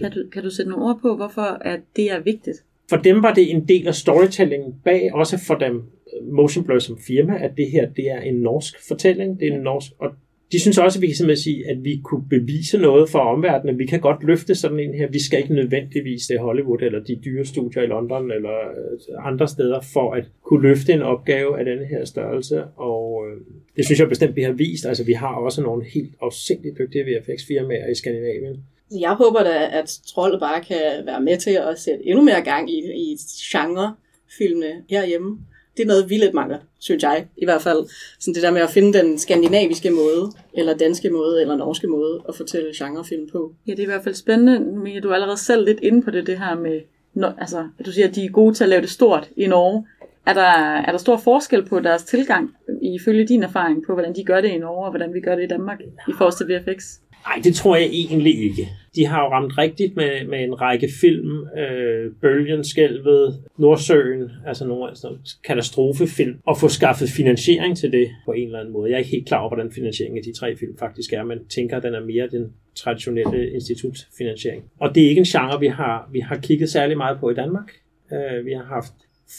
Kan du, kan du sætte nogle ord på, hvorfor at det er vigtigt? For dem var det en del af storytellingen bag, også for dem Motion Blur som firma, at det her det er en norsk fortælling. Det er en norsk, og de synes også, at vi kan simpelthen sige, at vi kunne bevise noget for omverdenen. Vi kan godt løfte sådan en her. Vi skal ikke nødvendigvis til Hollywood eller de dyre studier i London eller øh, andre steder for at kunne løfte en opgave af denne her størrelse. Og øh, det synes jeg bestemt, vi har vist. Altså, vi har også nogle helt afsindigt dygtige VFX-firmaer i Skandinavien. Jeg håber da, at troldet bare kan være med til at sætte endnu mere gang i, i genrefilmene herhjemme. Det er noget, vi lidt mangler, synes jeg. I hvert fald sådan det der med at finde den skandinaviske måde, eller danske måde, eller norske måde at fortælle genrefilm på. Ja, det er i hvert fald spændende. Mia, du er allerede selv lidt inde på det, det her med, altså, at du siger, at de er gode til at lave det stort i Norge. Er der, er der stor forskel på deres tilgang, ifølge din erfaring, på hvordan de gør det i Norge, og hvordan vi gør det i Danmark, i forhold til VFX? Nej, det tror jeg egentlig ikke. De har jo ramt rigtigt med, med en række film. Øh, Bølgen, Skælvet, Nordsøen, altså nogle altså katastrofefilm, og få skaffet finansiering til det på en eller anden måde. Jeg er ikke helt klar over, hvordan finansieringen af de tre film faktisk er, men tænker, at den er mere den traditionelle institutsfinansiering. Og det er ikke en genre, vi har, vi har kigget særlig meget på i Danmark. Øh, vi har haft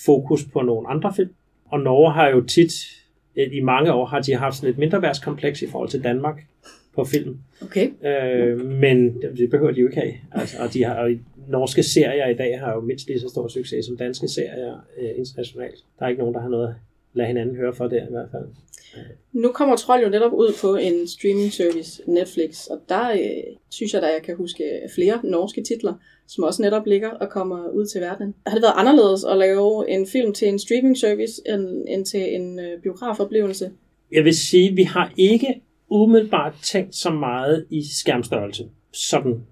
fokus på nogle andre film, og Norge har jo tit, i mange år har de haft sådan et mindre værtskompleks i forhold til Danmark på film. Okay. Øh, men det, behøver de jo ikke have. Altså, og de har, og norske serier i dag har jo mindst lige så stor succes som danske serier øh, internationalt. Der er ikke nogen, der har noget lade hinanden høre for der i hvert fald. Nu kommer Trold jo netop ud på en streaming service, Netflix, og der øh, synes jeg, at jeg kan huske flere norske titler, som også netop ligger og kommer ud til verden. Har det været anderledes at lave en film til en streaming service end, end til en øh, biografoplevelse? Jeg vil sige, at vi har ikke umiddelbart tænkt så meget i skærmstørrelse, sådan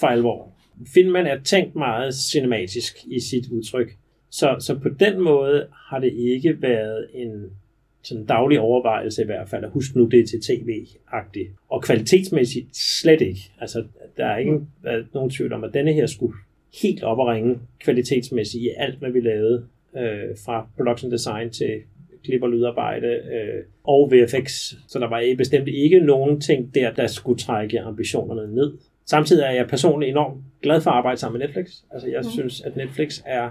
for alvor. Filmen er tænkt meget cinematisk i sit udtryk, så, så på den måde har det ikke været en sådan daglig overvejelse i hvert fald, at husk nu det er til tv-agtigt. Og kvalitetsmæssigt slet ikke. Altså, der er ikke været nogen tvivl om, at denne her skulle helt op og ringe kvalitetsmæssigt i alt, hvad vi lavede, øh, fra production design til klip og lydarbejde øh, og VFX. Så der var bestemt ikke nogen ting der, der skulle trække ambitionerne ned. Samtidig er jeg personligt enormt glad for at arbejde sammen med Netflix. Altså jeg mm. synes, at Netflix er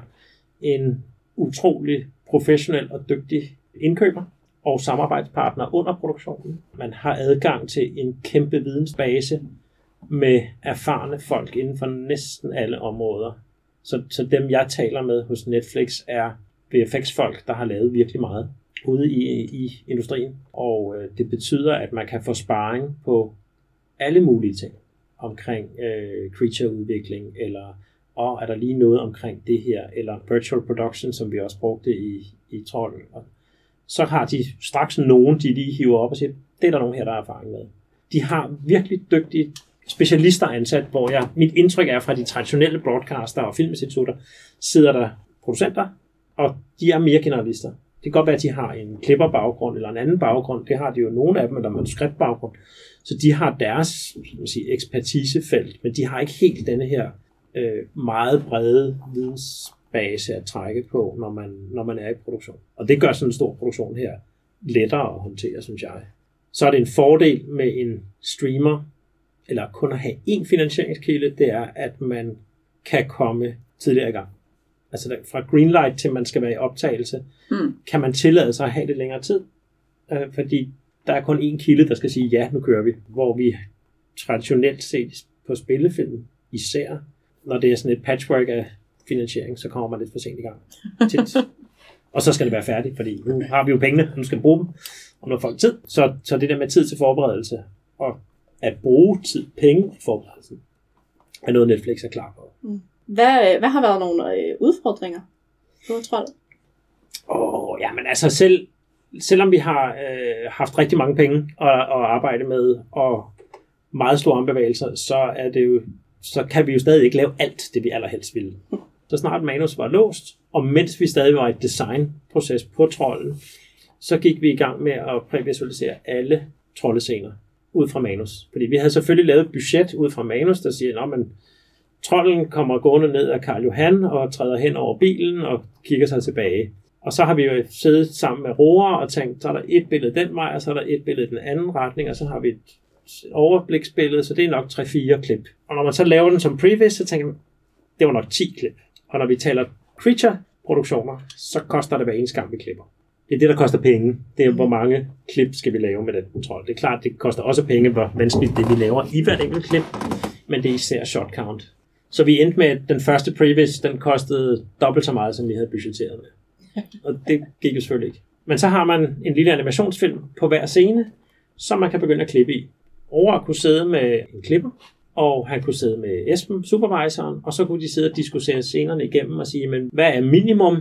en utrolig professionel og dygtig indkøber og samarbejdspartner under produktionen. Man har adgang til en kæmpe vidensbase med erfarne folk inden for næsten alle områder. Så, så dem, jeg taler med hos Netflix, er VFX-folk, der har lavet virkelig meget ude i, i industrien. Og øh, det betyder, at man kan få sparring på alle mulige ting omkring øh, creature-udvikling, eller og er der lige noget omkring det her, eller virtual production, som vi også brugte i, i Troll. Og så har de straks nogen, de lige hiver op og siger, det er der nogen her, der har erfaring med. De har virkelig dygtige specialister ansat, hvor jeg, mit indtryk er fra de traditionelle broadcaster og filminstitutter, sidder der producenter, og de er mere generalister. Det kan godt være, at de har en klipperbaggrund eller en anden baggrund. Det har de jo nogle af dem, eller manuskriptbaggrund. Så de har deres man sige, ekspertisefelt, men de har ikke helt denne her øh, meget brede vidensbase at trække på, når man, når man er i produktion. Og det gør sådan en stor produktion her lettere at håndtere, synes jeg. Så er det en fordel med en streamer, eller kun at have én finansieringskilde, det er, at man kan komme tidligere i gang. Altså fra greenlight til man skal være i optagelse, Mm. kan man tillade sig at have det længere tid. Øh, fordi der er kun én kilde, der skal sige, ja, nu kører vi. Hvor vi traditionelt set på spillefilm især, når det er sådan et patchwork af finansiering, så kommer man lidt for sent i gang. Tit. og så skal det være færdigt, fordi nu har vi jo pengene, nu skal vi bruge dem, og nu har folk tid. Så, så det der med tid til forberedelse, og at bruge tid, penge i forberedelsen, er noget Netflix er klar på. Hvad, hvad har været nogle øh, udfordringer på Trold? Åh, oh, jamen altså selv selvom vi har øh, haft rigtig mange penge at, at arbejde med, og meget store armbevægelser, så, er det jo, så kan vi jo stadig ikke lave alt det, vi allerhelst ville. Så snart manus var låst, og mens vi stadig var i designproces på trolden, så gik vi i gang med at prævisualisere alle troldescener ud fra manus. Fordi vi havde selvfølgelig lavet budget ud fra manus, der siger, at trolden kommer gående ned af Karl Johan og træder hen over bilen og kigger sig tilbage. Og så har vi jo siddet sammen med roer og tænkt, så er der et billede den vej, og så er der et billede den anden retning, og så har vi et overbliksbillede, så det er nok 3-4 klip. Og når man så laver den som previs, så tænker man, det var nok 10 klip. Og når vi taler creature-produktioner, så koster det hver eneste gang, vi klipper. Det er det, der koster penge. Det er, hvor mange klip skal vi lave med den kontrol. Det er klart, det koster også penge, hvor vanskeligt det, vi laver i hvert enkelt klip, men det er især shot count. Så vi endte med, at den første previs, den kostede dobbelt så meget, som vi havde budgetteret med. <laughs> Og det gik jo selvfølgelig ikke. Men så har man en lille animationsfilm på hver scene, som man kan begynde at klippe i. Over kunne sidde med en klipper, og han kunne sidde med Esben, supervisoren, og så kunne de sidde og diskutere scenerne igennem og sige, men hvad er minimum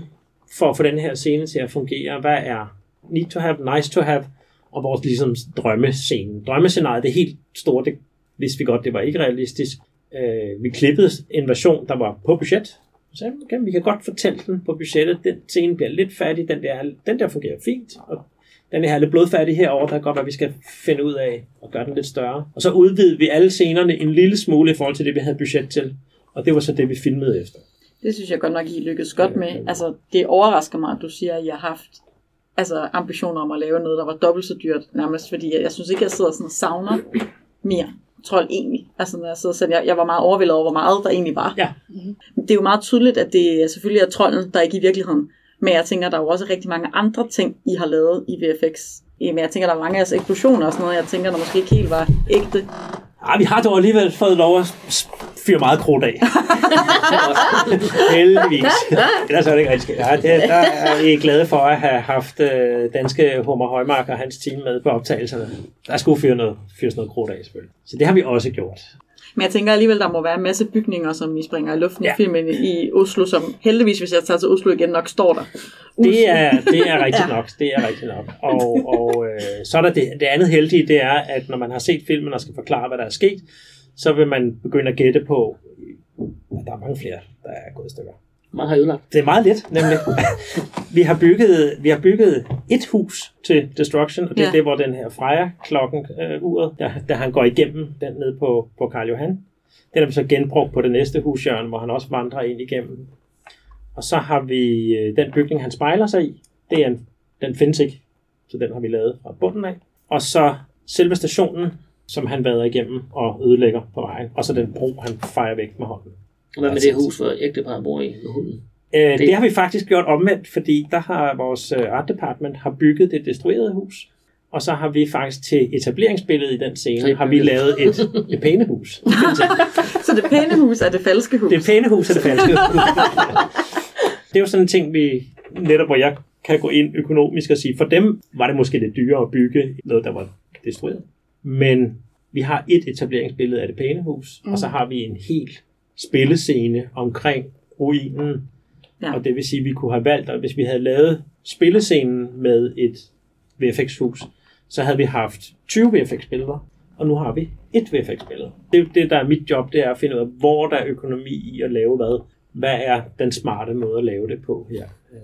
for at få den her scene til at fungere? Hvad er need to have, nice to have, og vores ligesom drømmescene. Drømmescenariet, det er helt stort, det vidste vi godt, det var ikke realistisk. Øh, vi klippede en version, der var på budget, så okay, vi kan godt fortælle den på budgettet. Den scene bliver lidt fattig, den der, den der fungerer fint, og den er lidt blodfattig herover, der kan godt være, at vi skal finde ud af at gøre den lidt større. Og så udvidede vi alle scenerne en lille smule i forhold til det, vi havde budget til. Og det var så det, vi filmede efter. Det synes jeg godt nok, I lykkedes godt med. Altså, det overrasker mig, at du siger, at I har haft altså, ambitioner om at lave noget, der var dobbelt så dyrt nærmest, fordi jeg, jeg synes ikke, jeg sidder sådan og savner mere trold egentlig. Altså når jeg sidder selv, jeg, jeg var meget overvældet over, hvor meget der egentlig var. Ja. Det er jo meget tydeligt, at det selvfølgelig er trolden, der ikke i virkeligheden. Men jeg tænker, der er jo også rigtig mange andre ting, I har lavet i VFX. Men jeg tænker, der er mange af jeres eksplosioner og sådan noget, jeg tænker, der måske ikke helt var ægte. Ja, vi har dog alligevel fået lov at fyre meget krudt af. <laughs> Heldigvis. Ellers er det ikke rigtig ja, det, Der er vi glade for at have haft øh, danske Homer Højmark og hans team med på optagelserne. Der skulle fyre noget, fyres noget krudt af, selvfølgelig. Så det har vi også gjort. Men jeg tænker alligevel, der må være en masse bygninger, som I springer i luften ja. i filmen i Oslo, som heldigvis, hvis jeg tager til Oslo igen, nok står der. Det er, det er rigtigt ja. nok. Det er rigtigt nok. Og, og øh, så er der det, det andet heldige, det er, at når man har set filmen og skal forklare, hvad der er sket, så vil man begynde at gætte på, at der er mange flere, der er gået i stykker. Man har ødelagt. Det er meget let, nemlig. <laughs> vi, har bygget, vi har bygget et hus til Destruction, og det er ja. det, hvor den her Freja-klokken, øh, uret, der, der han går igennem, den ned på, på Karl Johan. Den har vi så genbrugt på det næste hushjørne, hvor han også vandrer ind igennem. Og så har vi øh, den bygning, han spejler sig i. Det er en, den findes ikke, så den har vi lavet fra bunden af. Og så selve stationen, som han vader igennem og ødelægger på vejen. Og så den bro, han fejrer væk med hånden. Hvad med det hus, hvor ægteparret bor i med hunden? Øh, det... det har vi faktisk gjort omvendt, fordi der har vores øh, art department har bygget det destruerede hus, og så har vi faktisk til etableringsbilledet i den scene, har vi lavet et, et pæne hus. <laughs> så det pæne hus er det falske hus? Det pæne hus er det falske hus. det er jo sådan en ting, vi netop, hvor jeg kan gå ind økonomisk og sige, for dem var det måske lidt dyrere at bygge noget, der var destrueret. Men vi har et etableringsbillede af det pæne hus, mm. og så har vi en helt spillescene omkring ruinen. Ja. Og det vil sige, at vi kunne have valgt, at hvis vi havde lavet spillescenen med et VFX-hus, så havde vi haft 20 VFX-billeder, og nu har vi et VFX-billede. Det, det, der er mit job, det er at finde ud af, hvor der er økonomi i at lave hvad. Hvad er den smarte måde at lave det på her? Øh,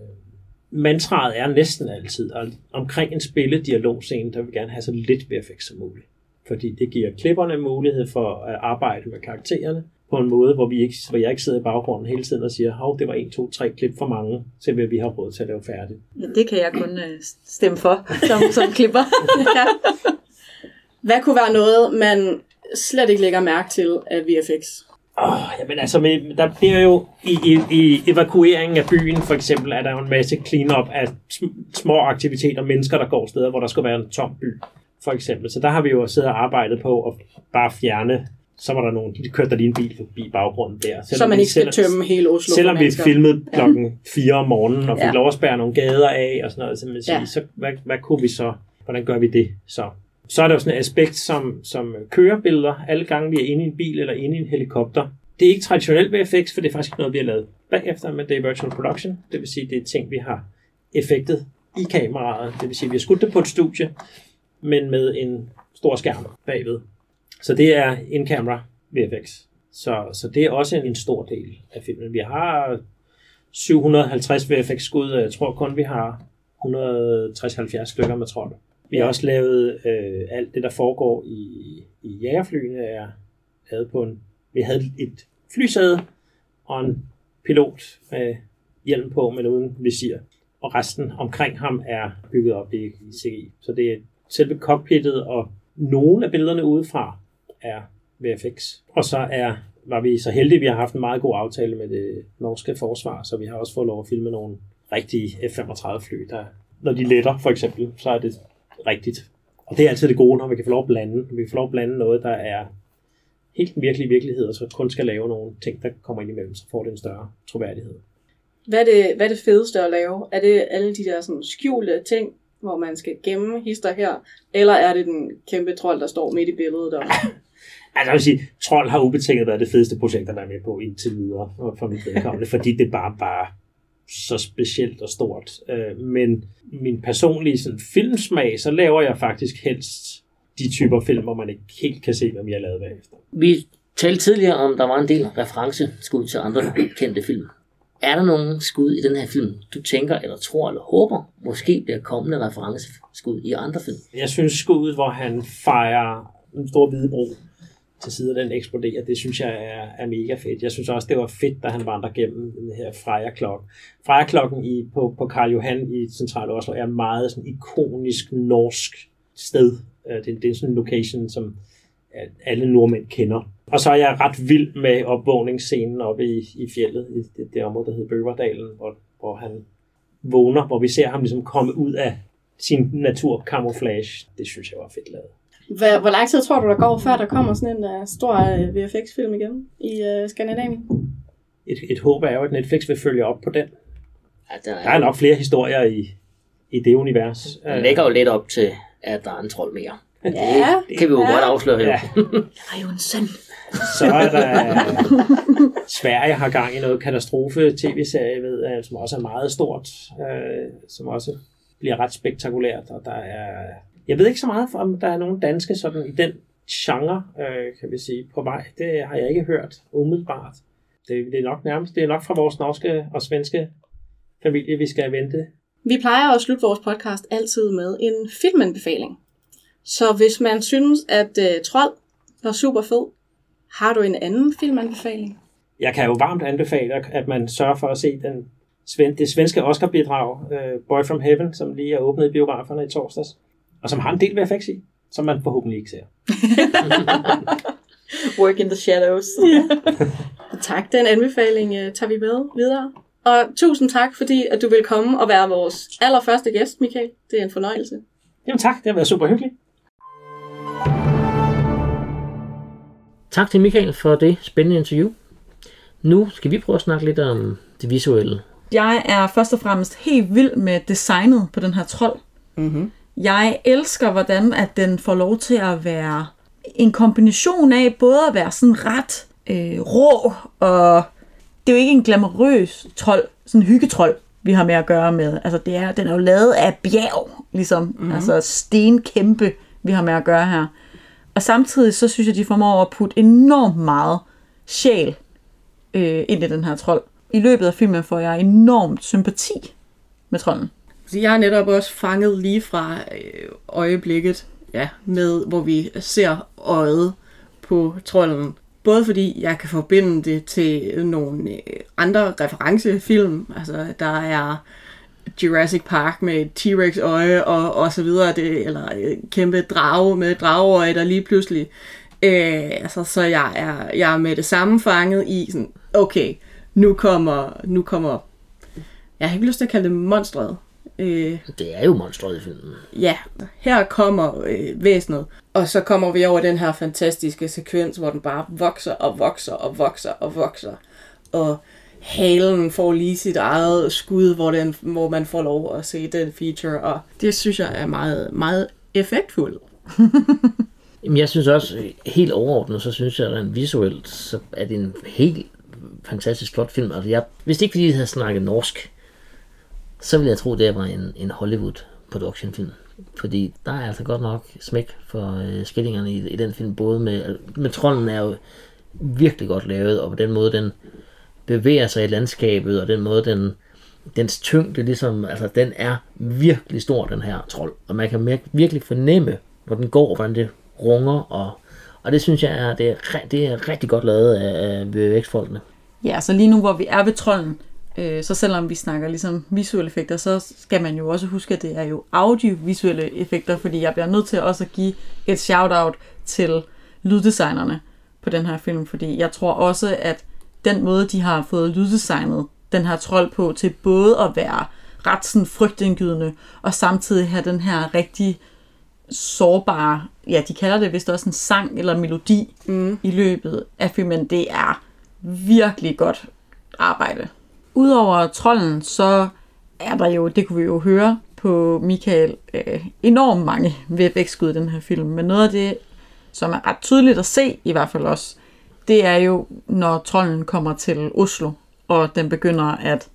mantraet er næsten altid, at omkring en spilledialogscene, der vil vi gerne have så lidt VFX som muligt. Fordi det giver klipperne mulighed for at arbejde med karaktererne, på en måde, hvor, vi ikke, hvor jeg ikke sidder i baggrunden hele tiden og siger, hov, det var en, to, tre klip for mange, til hvad vi har råd til at lave færdigt. Ja, det kan jeg kun uh, stemme for, som, som klipper. <laughs> ja. Hvad kunne være noget, man slet ikke lægger mærke til af VFX? Oh, jamen altså, med, der bliver jo i, i, i evakueringen af byen, for eksempel, er der jo en masse clean-up af små aktiviteter, mennesker, der går steder, hvor der skal være en tom by, for eksempel. Så der har vi jo siddet og arbejdet på at bare fjerne så var der nogen, de kørte der lige en bil forbi baggrunden der. Selvom så man ikke skal tømme hele Oslo Selvom vi filmede klokken ja. 4 om morgenen, og fik ja. lov at spærre nogle gader af, og sådan noget, så, man siger, ja. så hvad, hvad kunne vi så? Hvordan gør vi det så? Så er der jo sådan et aspekt som, som kørebilleder, alle gange vi er inde i en bil eller inde i en helikopter. Det er ikke traditionelt VFX, for det er faktisk noget, vi har lavet bagefter, men det er virtual production. Det vil sige, det er ting, vi har effektet i kameraet. Det vil sige, vi har skudt det på et studie, men med en stor skærm bagved. Så det er in-camera VFX. Så, så det er også en, en stor del af filmen. Vi har 750 VFX-skud, og jeg tror kun, vi har 160-70 stykker med trold. Vi har også lavet øh, alt det, der foregår i, i jægerflyene, er lavet på en... Vi havde et flysæde og en pilot med hjelm på, men uden visir. Og resten omkring ham er bygget op i CGI. Så det er selve cockpittet og nogle af billederne udefra er VFX. Og så er, var vi så heldige, at vi har haft en meget god aftale med det norske forsvar, så vi har også fået lov at filme nogle rigtige F-35 fly, der, når de letter for eksempel, så er det rigtigt. Og det er altid det gode, når vi kan få lov at blande. Vi kan få lov at blande noget, der er helt den virkelige virkelighed, og så kun skal lave nogle ting, der kommer ind imellem, så får det en større troværdighed. Hvad er, det, hvad er det fedeste at lave? Er det alle de der sådan skjulte ting, hvor man skal gemme hister her? Eller er det den kæmpe trold, der står midt i billedet? Og... Altså, jeg vil sige, Trold har ubetinget været det fedeste projekt at være med på indtil videre for mit vedkommende, <laughs> fordi det bare bare så specielt og stort. Øh, Men min personlige sådan, filmsmag, så laver jeg faktisk helst de typer film, hvor man ikke helt kan se, hvad vi har lavet bagefter. Vi talte tidligere om, der var en del referenceskud til andre kendte film. Er der nogen skud i den her film, du tænker, eller tror, eller håber, måske bliver kommende referenceskud i andre film? Jeg synes skuddet, hvor han fejrer en stor hvide bro til side, den eksploderer, det synes jeg er, er mega fedt. Jeg synes også, det var fedt, da han vandrer gennem den her Freja-klok. Freja-klokken i, på, på Karl Johan i Central Oslo er meget sådan ikonisk norsk sted. Det, Det, det er sådan en location, som alle nordmænd kender. Og så er jeg ret vild med opvågningsscenen oppe i, i fjellet, i det, det område, der hedder Bøverdalen, hvor, hvor han vågner, hvor vi ser ham ligesom komme ud af sin naturcamouflage. Det synes jeg var fedt lavet. Hvad, hvor lang tid tror du, der går, før der kommer sådan en uh, stor uh, VFX-film igen i uh, Skandinavien? Et, et håb er jo, at Netflix vil følge op på den. Ja, der, Der er nok flere historier i, i det univers. Den lægger jo lidt op til, at der er en trold mere. Ja, Det kan vi jo ja. godt afsløre. Ja. Ja. <laughs> Der er jo en søn. Så er der... Sverige har gang i noget katastrofe-tv-serie, ved, jeg, som også er meget stort, øh, som også bliver ret spektakulært, og der er... Jeg ved ikke så meget, om der er nogen danske sådan i den genre, øh, kan vi sige, på vej. Det har jeg ikke hørt umiddelbart. Det, det er nok nærmest, det er nok fra vores norske og svenske familie, vi skal vente. Vi plejer at slutte vores podcast altid med en filmanbefaling. Så hvis man synes, at uh, Trold var super fed, har du en anden filmanbefaling? Jeg kan jo varmt anbefale, at man sørger for at se den, det svenske Oscar-bidrag, uh, Boy From Heaven, som lige er åbnet i biograferne i torsdags, og som har en del VFX i, som man forhåbentlig ikke ser. <laughs> Work in the shadows. <laughs> tak, den anbefaling uh, tager vi med videre. Og tusind tak, fordi at du vil komme og være vores allerførste gæst, Michael. Det er en fornøjelse. Jamen tak, det har været super hyggeligt. Tak til Michael for det spændende interview. Nu skal vi prøve at snakke lidt om det visuelle. Jeg er først og fremmest helt vild med designet på den her trold. Mm-hmm. Jeg elsker, hvordan at den får lov til at være en kombination af både at være sådan ret øh, rå, og det er jo ikke en glamourøs trold, sådan en hyggetrold, vi har med at gøre med. Altså, det er, den er jo lavet af bjerg, ligesom. Mm-hmm. Altså stenkæmpe, vi har med at gøre her. Og samtidig så synes jeg, de formår at putte enormt meget sjæl øh, ind i den her trold. I løbet af filmen får jeg enormt sympati med trolden. Jeg har netop også fanget lige fra øh, øjeblikket, ja, med hvor vi ser øjet på trolden. Både fordi jeg kan forbinde det til nogle øh, andre referencefilm, altså der er Jurassic Park med et T-Rex øje og, og så videre, det, eller øh, kæmpe drage med drageøje, der lige pludselig, øh, altså så jeg er, jeg er med det samme fanget i sådan, okay, nu kommer, nu kommer, jeg har ikke lyst til at kalde det monstret, øh, Det er jo monstret i filmen. ja, her kommer øh, væsenet, og så kommer vi over den her fantastiske sekvens, hvor den bare vokser og vokser og vokser og vokser, og halen får lige sit eget skud, hvor, den, hvor man får lov at se den feature, og det synes jeg er meget, meget effektfuldt. <laughs> Jamen, jeg synes også, helt overordnet, så synes jeg, at den visuelt, så er det en helt fantastisk flot film. Altså, jeg vidste ikke, fordi jeg havde snakket norsk så vil jeg tro, det var en, en Hollywood production film. Fordi der er altså godt nok smæk for øh, skillingerne i, i den film, både med, med trolden er jo virkelig godt lavet, og på den måde, den bevæger sig i landskabet, og den måde, den, dens tyngde, ligesom, altså, den er virkelig stor, den her trold. Og man kan mærke, virkelig fornemme, hvor den går, hvordan det runger, og, og det synes jeg er, det er, det er rigtig godt lavet af, af VFX-folkene. Ja, så lige nu, hvor vi er ved trolden, øh, så selvom vi snakker ligesom visuelle effekter, så skal man jo også huske, at det er jo audiovisuelle effekter, fordi jeg bliver nødt til også at give et shout-out til lyddesignerne på den her film, fordi jeg tror også, at den måde, de har fået lyddesignet den her trold på, til både at være ret sådan frygtindgydende, og samtidig have den her rigtig sårbare, ja, de kalder det vist også en sang eller melodi mm. i løbet af filmen. Det er virkelig godt arbejde. Udover trolden, så er der jo, det kunne vi jo høre på Michael, øh, enormt mange VFX-skud i den her film. Men noget af det, som er ret tydeligt at se, i hvert fald også, det er jo, når trolden kommer til Oslo, og den begynder at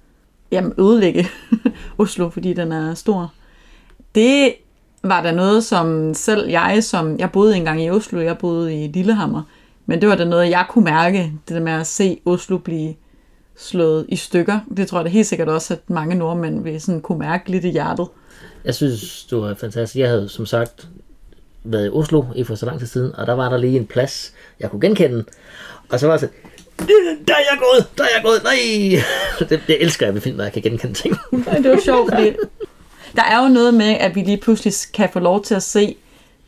jamen, ødelægge <laughs> Oslo, fordi den er stor. Det var der noget, som selv jeg, som jeg boede engang i Oslo, jeg boede i Lillehammer, men det var da noget, jeg kunne mærke, det der med at se Oslo blive slået i stykker. Det tror jeg da helt sikkert også, at mange nordmænd vil sådan kunne mærke lidt i hjertet. Jeg synes, det var fantastisk. Jeg havde som sagt været i Oslo i for så lang tid siden, og der var der lige en plads, jeg kunne genkende. Og så var jeg sådan, der er jeg gået, der er jeg gået, nej! <laughs> Det, det elsker jeg ved film, når jeg kan genkende ting. <laughs> det var sjovt, fordi der er jo noget med, at vi lige pludselig kan få lov til at se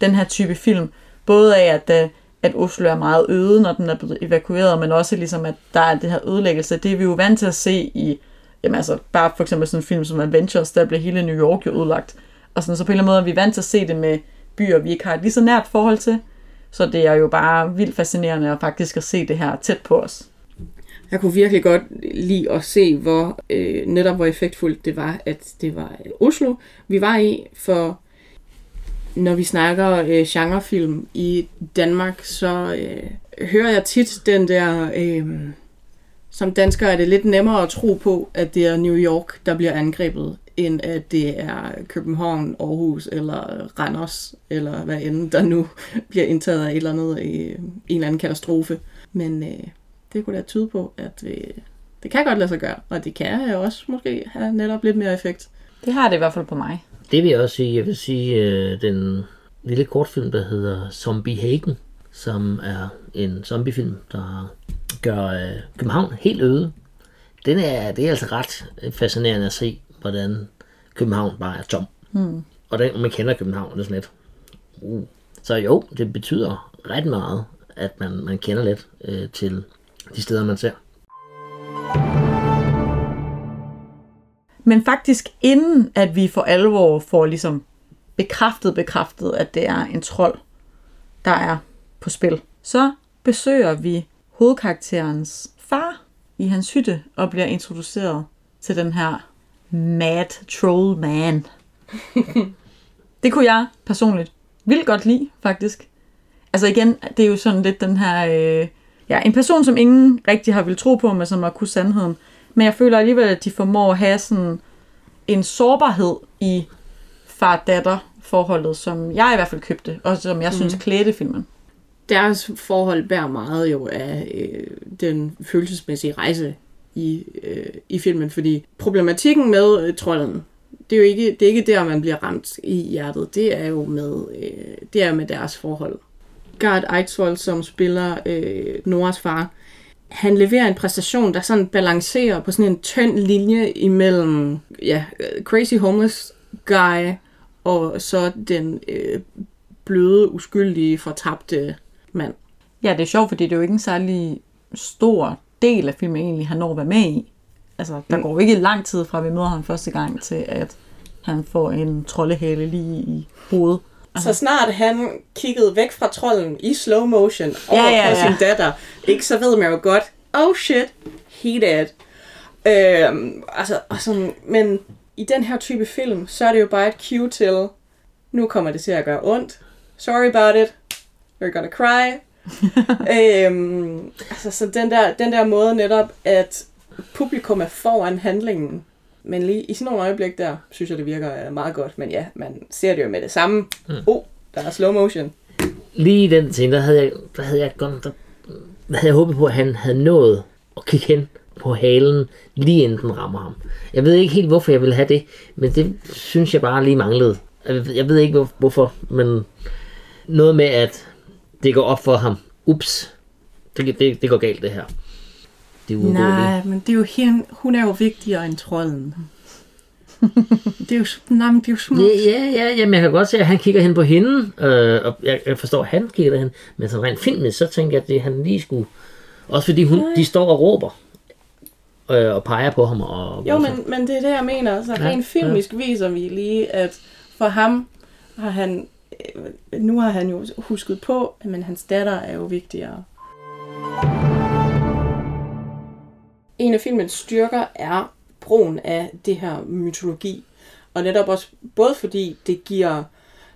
den her type film. Både af, at, øh, at Oslo er meget øde, når den er blevet evakueret, men også ligesom, at der er det her ødelæggelse. Det er vi jo vant til at se i, jamen altså, bare for eksempel sådan en film som Adventures, der bliver hele New York jo ødelagt. Og sådan, så på en eller anden måde er vi vant til at se det med byer, vi ikke har et lige så nært forhold til. Så det er jo bare vildt fascinerende at faktisk at se det her tæt på os. Jeg kunne virkelig godt lide at se, hvor øh, netop hvor effektfuldt det var, at det var Oslo, vi var i. For når vi snakker øh, genrefilm i Danmark, så øh, hører jeg tit den der... Øh, som dansker er det lidt nemmere at tro på, at det er New York, der bliver angrebet, end at det er København, Aarhus eller Randers, eller hvad end der nu <laughs> bliver indtaget af et eller andet, øh, en eller anden katastrofe. Men øh, det kunne da tyde på, at øh, det kan godt lade sig gøre, og det kan også måske have netop lidt mere effekt. Det har det i hvert fald på mig. Det vil jeg også sige. Jeg vil sige, øh, den lille kortfilm, der hedder Zombie Hagen, som er en zombiefilm, der gør øh, København helt øde. Den er, det er altså ret fascinerende at se, hvordan København bare er tom. Hmm. Og den, man kender København, det er sådan lidt. Uh. Så jo, det betyder ret meget, at man, man kender lidt øh, til de steder, man ser. Men faktisk inden at vi for alvor får ligesom bekræftet, bekræftet, at det er en trold, der er på spil, så besøger vi hovedkarakterens far i hans hytte og bliver introduceret til den her Mad Troll Man. <laughs> det kunne jeg personligt vildt godt lide, faktisk. Altså igen, det er jo sådan lidt den her... Øh, ja, en person, som ingen rigtig har vil tro på, men som har kunne sandheden. Men jeg føler alligevel, at de formår at have sådan en sårbarhed i far-datter forholdet, som jeg i hvert fald købte, og som jeg synes Mhm. klædte filmen. Deres forhold bærer meget jo af øh, den følelsesmæssige rejse i, øh, i filmen, fordi problematikken med øh, trolden, det er jo ikke, det er ikke der, man bliver ramt i hjertet. Det er jo med, øh, det er med deres forhold. Gard Eidsvold, som spiller øh, Noras far, han leverer en præstation, der sådan balancerer på sådan en tynd linje imellem ja, crazy homeless guy og så den øh, bløde, uskyldige, fortabte mand. Ja, det er sjovt, fordi det er jo ikke en særlig stor del af filmen egentlig, han når at være med i. Altså, der Mm. går jo ikke lang tid fra, at vi møder ham første gang, til at han får en troldehale lige i hovedet. Så snart han kiggede væk fra trolden i slow motion over Ja, ja, på ja. sin datter, ikke så ved man jo godt, oh shit, he dead. Øhm, altså, og sådan, men i den her type film, så er det jo bare et cue til, nu kommer det til at gøre ondt. Sorry about it. You're gonna cry. <laughs> øhm, altså, så den der, den der måde netop, at publikum er foran handlingen, men lige i sådan nogle øjeblik der, synes jeg, det virker øh, meget godt. Men ja, man ser det jo med det samme. Mm. Oh, der er slow motion. Lige i den scene, der havde jeg, der havde jeg, godt, der, der havde jeg håbet på, at han havde nået at kigge hen på halen, lige inden den rammer ham. Jeg ved ikke helt, hvorfor jeg ville have det, men det synes jeg bare lige manglede. Jeg, ved ikke, hvor, hvorfor, men noget med, at det går op for ham. Ups, det, det, det går galt det her. Det uundgåeligt. Nej, men det er jo hende, hun er jo vigtigere end trolden. det er jo, nej, men det er jo smukt. Ja, ja, ja, jamen, jeg kan godt se, at han kigger hen på hende, øh, og jeg, jeg forstår, at han kigger derhen, men sådan rent filmisk, så tænker jeg, at det han lige skulle... Også fordi hun, de står og råber, øh, og peger på ham. Og, Jo, men, men det er det, jeg mener. Så Ja, rent filmisk viser vi lige, at for ham har han... øh, Nu har han jo husket på, men hans datter er jo vigtigere. En af filmens styrker er brugen af det her mytologi. Og netop også, både fordi det giver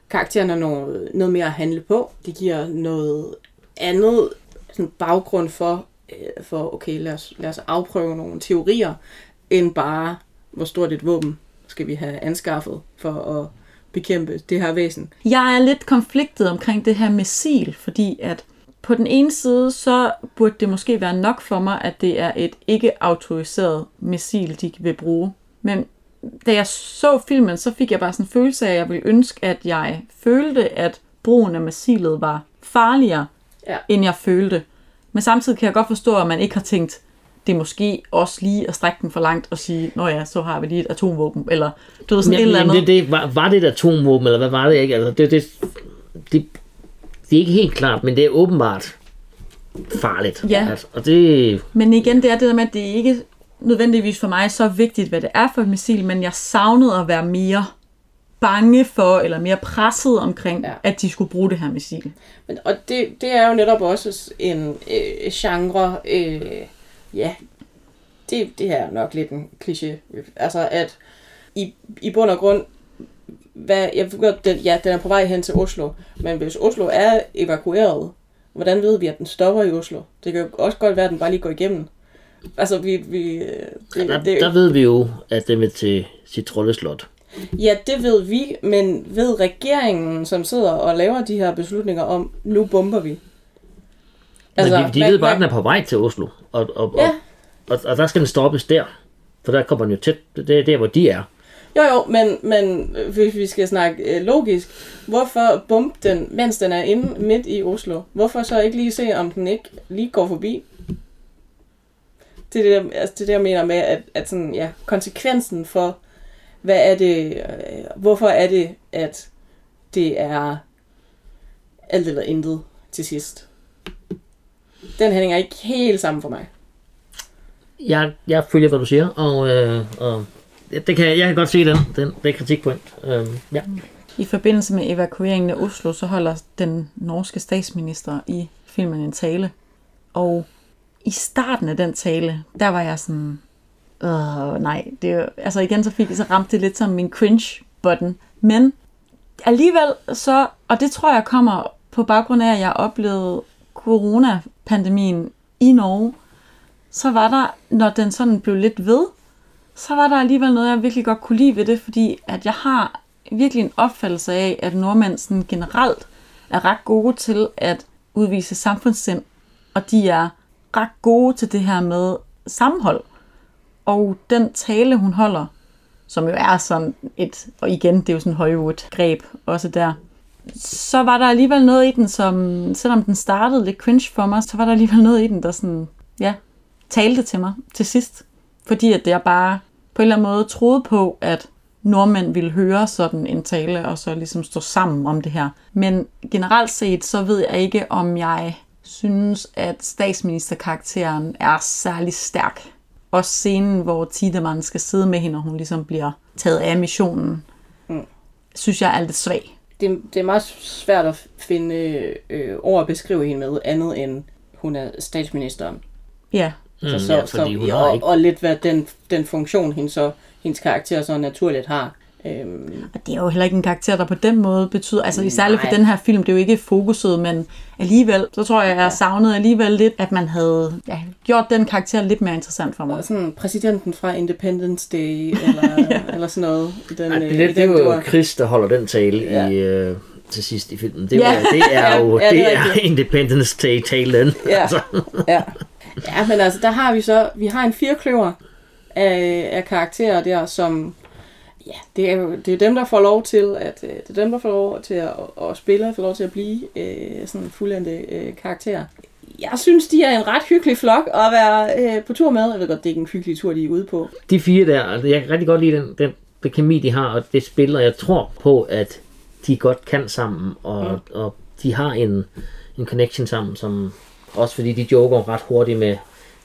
karaktererne noget, noget mere at handle på, det giver noget andet sådan baggrund for, øh, for okay, lad os, lad os afprøve nogle teorier, end bare, hvor stort et våben skal vi have anskaffet for at bekæmpe det her væsen. Jeg er lidt konfliktet omkring det her missil, fordi at på den ene side, så burde det måske være nok for mig, at det er et ikke autoriseret missil, de vil bruge. Men da jeg så filmen, så fik jeg bare sådan en følelse af, at jeg ville ønske, at jeg følte, at brugen af missilet var farligere, ja. end jeg følte. Men samtidig kan jeg godt forstå, at man ikke har tænkt, det er måske også lige at strække den for langt og sige, nå ja, så har vi lige et atomvåben, eller du ved sådan et Jamen, eller andet. det, det, var, var det et atomvåben, eller hvad var det ikke? Altså, det, det, det, det er ikke helt klart, men det er åbenbart farligt. Ja. Altså, og det, Men igen, det er det der med, at det ikke nødvendigvis for mig så vigtigt, hvad det er for et missil, men jeg savnede at være mere bange for, eller mere presset omkring, ja. at de skulle bruge det her missil. Men, og det, det er jo netop også en øh, genre, øh, ja, det, det er nok lidt en kliché. Altså at i, i bund og grund, hvad, jeg ved godt, den, ja, den er på vej hen til Oslo, men hvis Oslo er evakueret, hvordan ved vi, at den stopper i Oslo? Det kan jo også godt være, at den bare lige går igennem. Altså, vi... vi øh, det, der, det, der ved vi jo, at den vil til sit troldeslot. Ja, det ved vi, men ved regeringen, som sidder og laver de her beslutninger om, nu bomber vi? Altså, Men de, de ved bare, at den er på vej til Oslo, og, og, Ja. og, og, og der skal den stoppes der. For der kommer den jo tæt, det er der, hvor de er. Jo, jo, men, men øh, hvis vi skal snakke øh, logisk, hvorfor bump den, mens den er inde midt i Oslo? Hvorfor så ikke lige se, om den ikke lige går forbi? Det er det, der, altså det, er det jeg mener med, at, at sådan, ja, konsekvensen for, hvad er det, øh, hvorfor er det, at det er alt eller intet til sidst. Den hænger ikke helt sammen for mig. Jeg, jeg følger, hvad du siger, og, øh, og det kan, jeg kan godt se den, den det kritikpunkt. Øhm, ja. I forbindelse med evakueringen af Oslo, så holder den norske statsminister i filmen en tale. Og i starten af den tale, der var jeg sådan, øh, nej, det altså igen, så fik så ramte det lidt som min cringe-button. Men alligevel så, og det tror jeg kommer på baggrund af, at jeg oplevede coronapandemien i Norge, så var der, når den sådan blev lidt ved, så var der alligevel noget, jeg virkelig godt kunne lide ved det, fordi at jeg har virkelig en opfattelse af, at nordmænd sådan generelt er ret gode til at udvise samfundssind, og de er ret gode til det her med sammenhold. Og den tale, hun holder, som jo er sådan et, og igen, det er jo sådan Hollywood-greb også der, så var der alligevel noget i den, som, selvom den startede lidt cringe for mig, så var der alligevel noget i den, der sådan, ja, talte til mig til sidst. Fordi at jeg bare på en eller anden måde troede på, at nordmænd ville høre sådan en tale, og så ligesom stå sammen om det her. Men generelt set, så ved jeg ikke, om jeg synes, at statsministerkarakteren er særlig stærk. Og scenen, hvor Tiedemann skal sidde med hende, og hun ligesom bliver taget af missionen, Mm. synes jeg er lidt svag. det, det er meget svært at finde øh, ord at beskrive hende med, andet end hun er statsministeren. Ja. Mm, så, så, ja, fordi så, hun har og, ikke- og lidt hvad den, den funktion, hende så, hendes karakter så naturligt har. Øhm, Og det er jo heller ikke en karakter, der på den måde betyder, altså i særligt for Nej. den her film, det er jo ikke fokuset, men alligevel, så tror jeg, jeg savnede alligevel lidt, at man havde ja, gjort den karakter lidt mere interessant for mig. og sådan præsidenten fra Independence Day, eller, <laughs> ja. eller sådan noget. I den, Ej, øh, det, i det, det er den jo. Chris, der holder den tale Ja. i, øh, til sidst i filmen. Det, Ja. <laughs> ja. det er jo Ja, det det er er. <laughs> Independence Day-talen. Ja. Altså. ja. Ja, men altså, der har vi så, vi har en firekløver af, af karakterer der, som, ja, det er jo det er dem, der får lov til, at, øh, det er dem, der får lov til at, at spille, får lov til at blive øh, sådan fuldendte øh, karakterer. Jeg synes, de er en ret hyggelig flok at være øh, på tur med. Jeg ved godt, det er ikke en hyggelig tur, de er ude på. De fire der, altså, jeg kan rigtig godt lide den, den, den kemi, de har, og det spil, og jeg tror på, at de godt kan sammen, og, mm. og de har en, en connection sammen, som også fordi de joker ret hurtigt med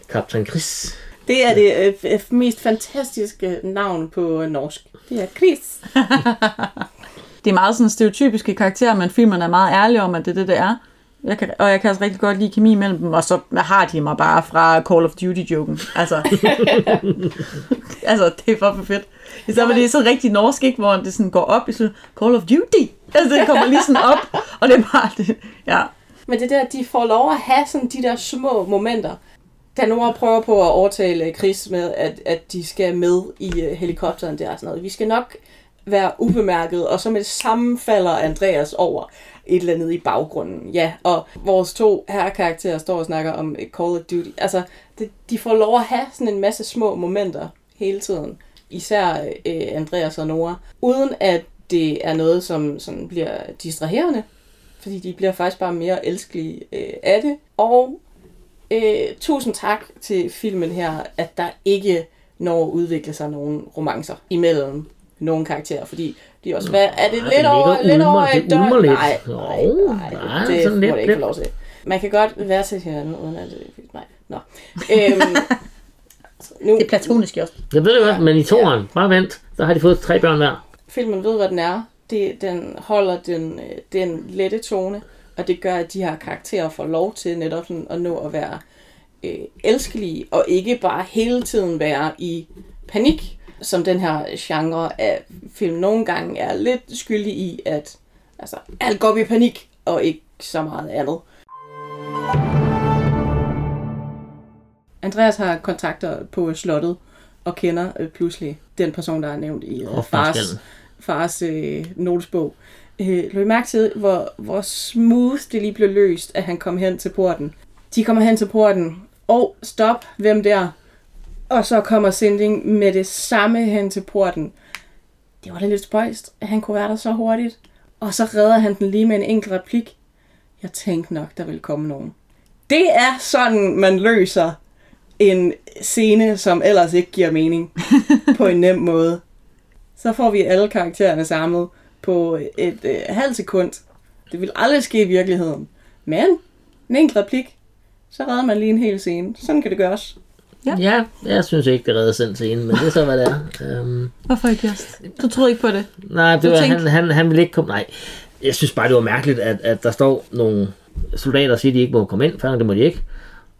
Kaptajn Chris. Det er det øh, mest fantastiske navn på øh, norsk. Det er Chris. <laughs> Det er meget sådan stereotypiske karakterer, men filmen er meget ærlig om, at det er det, det er. Jeg kan, og jeg kan også rigtig godt lide kemi mellem dem, og så har de mig bare fra Call of Duty-joken. Altså, <laughs> altså det er for fedt. Så var det så rigtig norsk, ikke, hvor det sådan går op i sådan, Call of Duty. Altså det kommer lige sådan op, og det er bare det. Ja. Men det der, at de får lov at have sådan de der små momenter. Da Nora prøver på at overtale Chris med, at, at de skal med i øh, helikopteren der og sådan noget. Vi skal nok være ubemærket, og så med det samme falder Andreas over et eller andet i baggrunden. Ja, og vores to herrekarakterer står og snakker om øh, Call of Duty. Altså, det, de får lov at have sådan en masse små momenter hele tiden. Især øh, Andreas og Nora. Uden at det er noget, som, som bliver distraherende fordi de bliver faktisk bare mere elskelige øh, af det. Og øh, tusind tak til filmen her, at der ikke når at udvikle sig nogle romancer imellem nogle karakterer, fordi de er også, hvad, er det lidt over, lidt over det et døgn? Nej, nej, nej, nej, det sådan må det ikke få lov til. Man kan godt være til hinanden, uden at det Nej, nå. Øhm, nu, Det er platonisk også. Jeg ved det godt, men i toeren, bare vent, der har de fået tre børn hver. filmen ved, hvad den er. Det, den holder den, øh, den lette tone, og det gør, at de her karakterer får lov til netop sådan at nå at være øh, elskelige, og ikke bare hele tiden være i panik, som den her genre af film nogle gange er lidt skyldig i, at altså, alt går op i panik, og ikke så meget andet. Andreas har kontakter på slottet, og kender øh, pludselig den person, der er nævnt i øh, fars, Hofmannskallen. Fars øh, notesbog. Øh, lå I mærke til, hvor, hvor smooth det lige blev løst, at han kom hen til porten. De kommer hen til porten. Og stop, hvem der? Og så kommer Sinding med det samme hen til porten. Det var da lidt spøjst, at han kunne være der så hurtigt. Og så redder han den lige med en enkelt replik. Jeg tænkte nok, der ville komme nogen. Det er sådan, man løser en scene, som ellers ikke giver mening <laughs> på en nem måde. Så får vi alle karaktererne samlet på et øh, halvt sekund. Det vil aldrig ske i virkeligheden. Men en enkelt replik, så redder man lige en hel scene. Sådan kan det gøres. Ja. ja, jeg synes ikke, det redder den scene, men det er så, hvad det er. Um, Hvorfor ikke, Just? Du troede ikke på det? nej, Du det var, tænkte- han, han, han ville ikke komme... Nej, jeg synes bare, det var mærkeligt, at, at der står nogle soldater og siger, at de ikke må komme ind. Fanden, det må de ikke.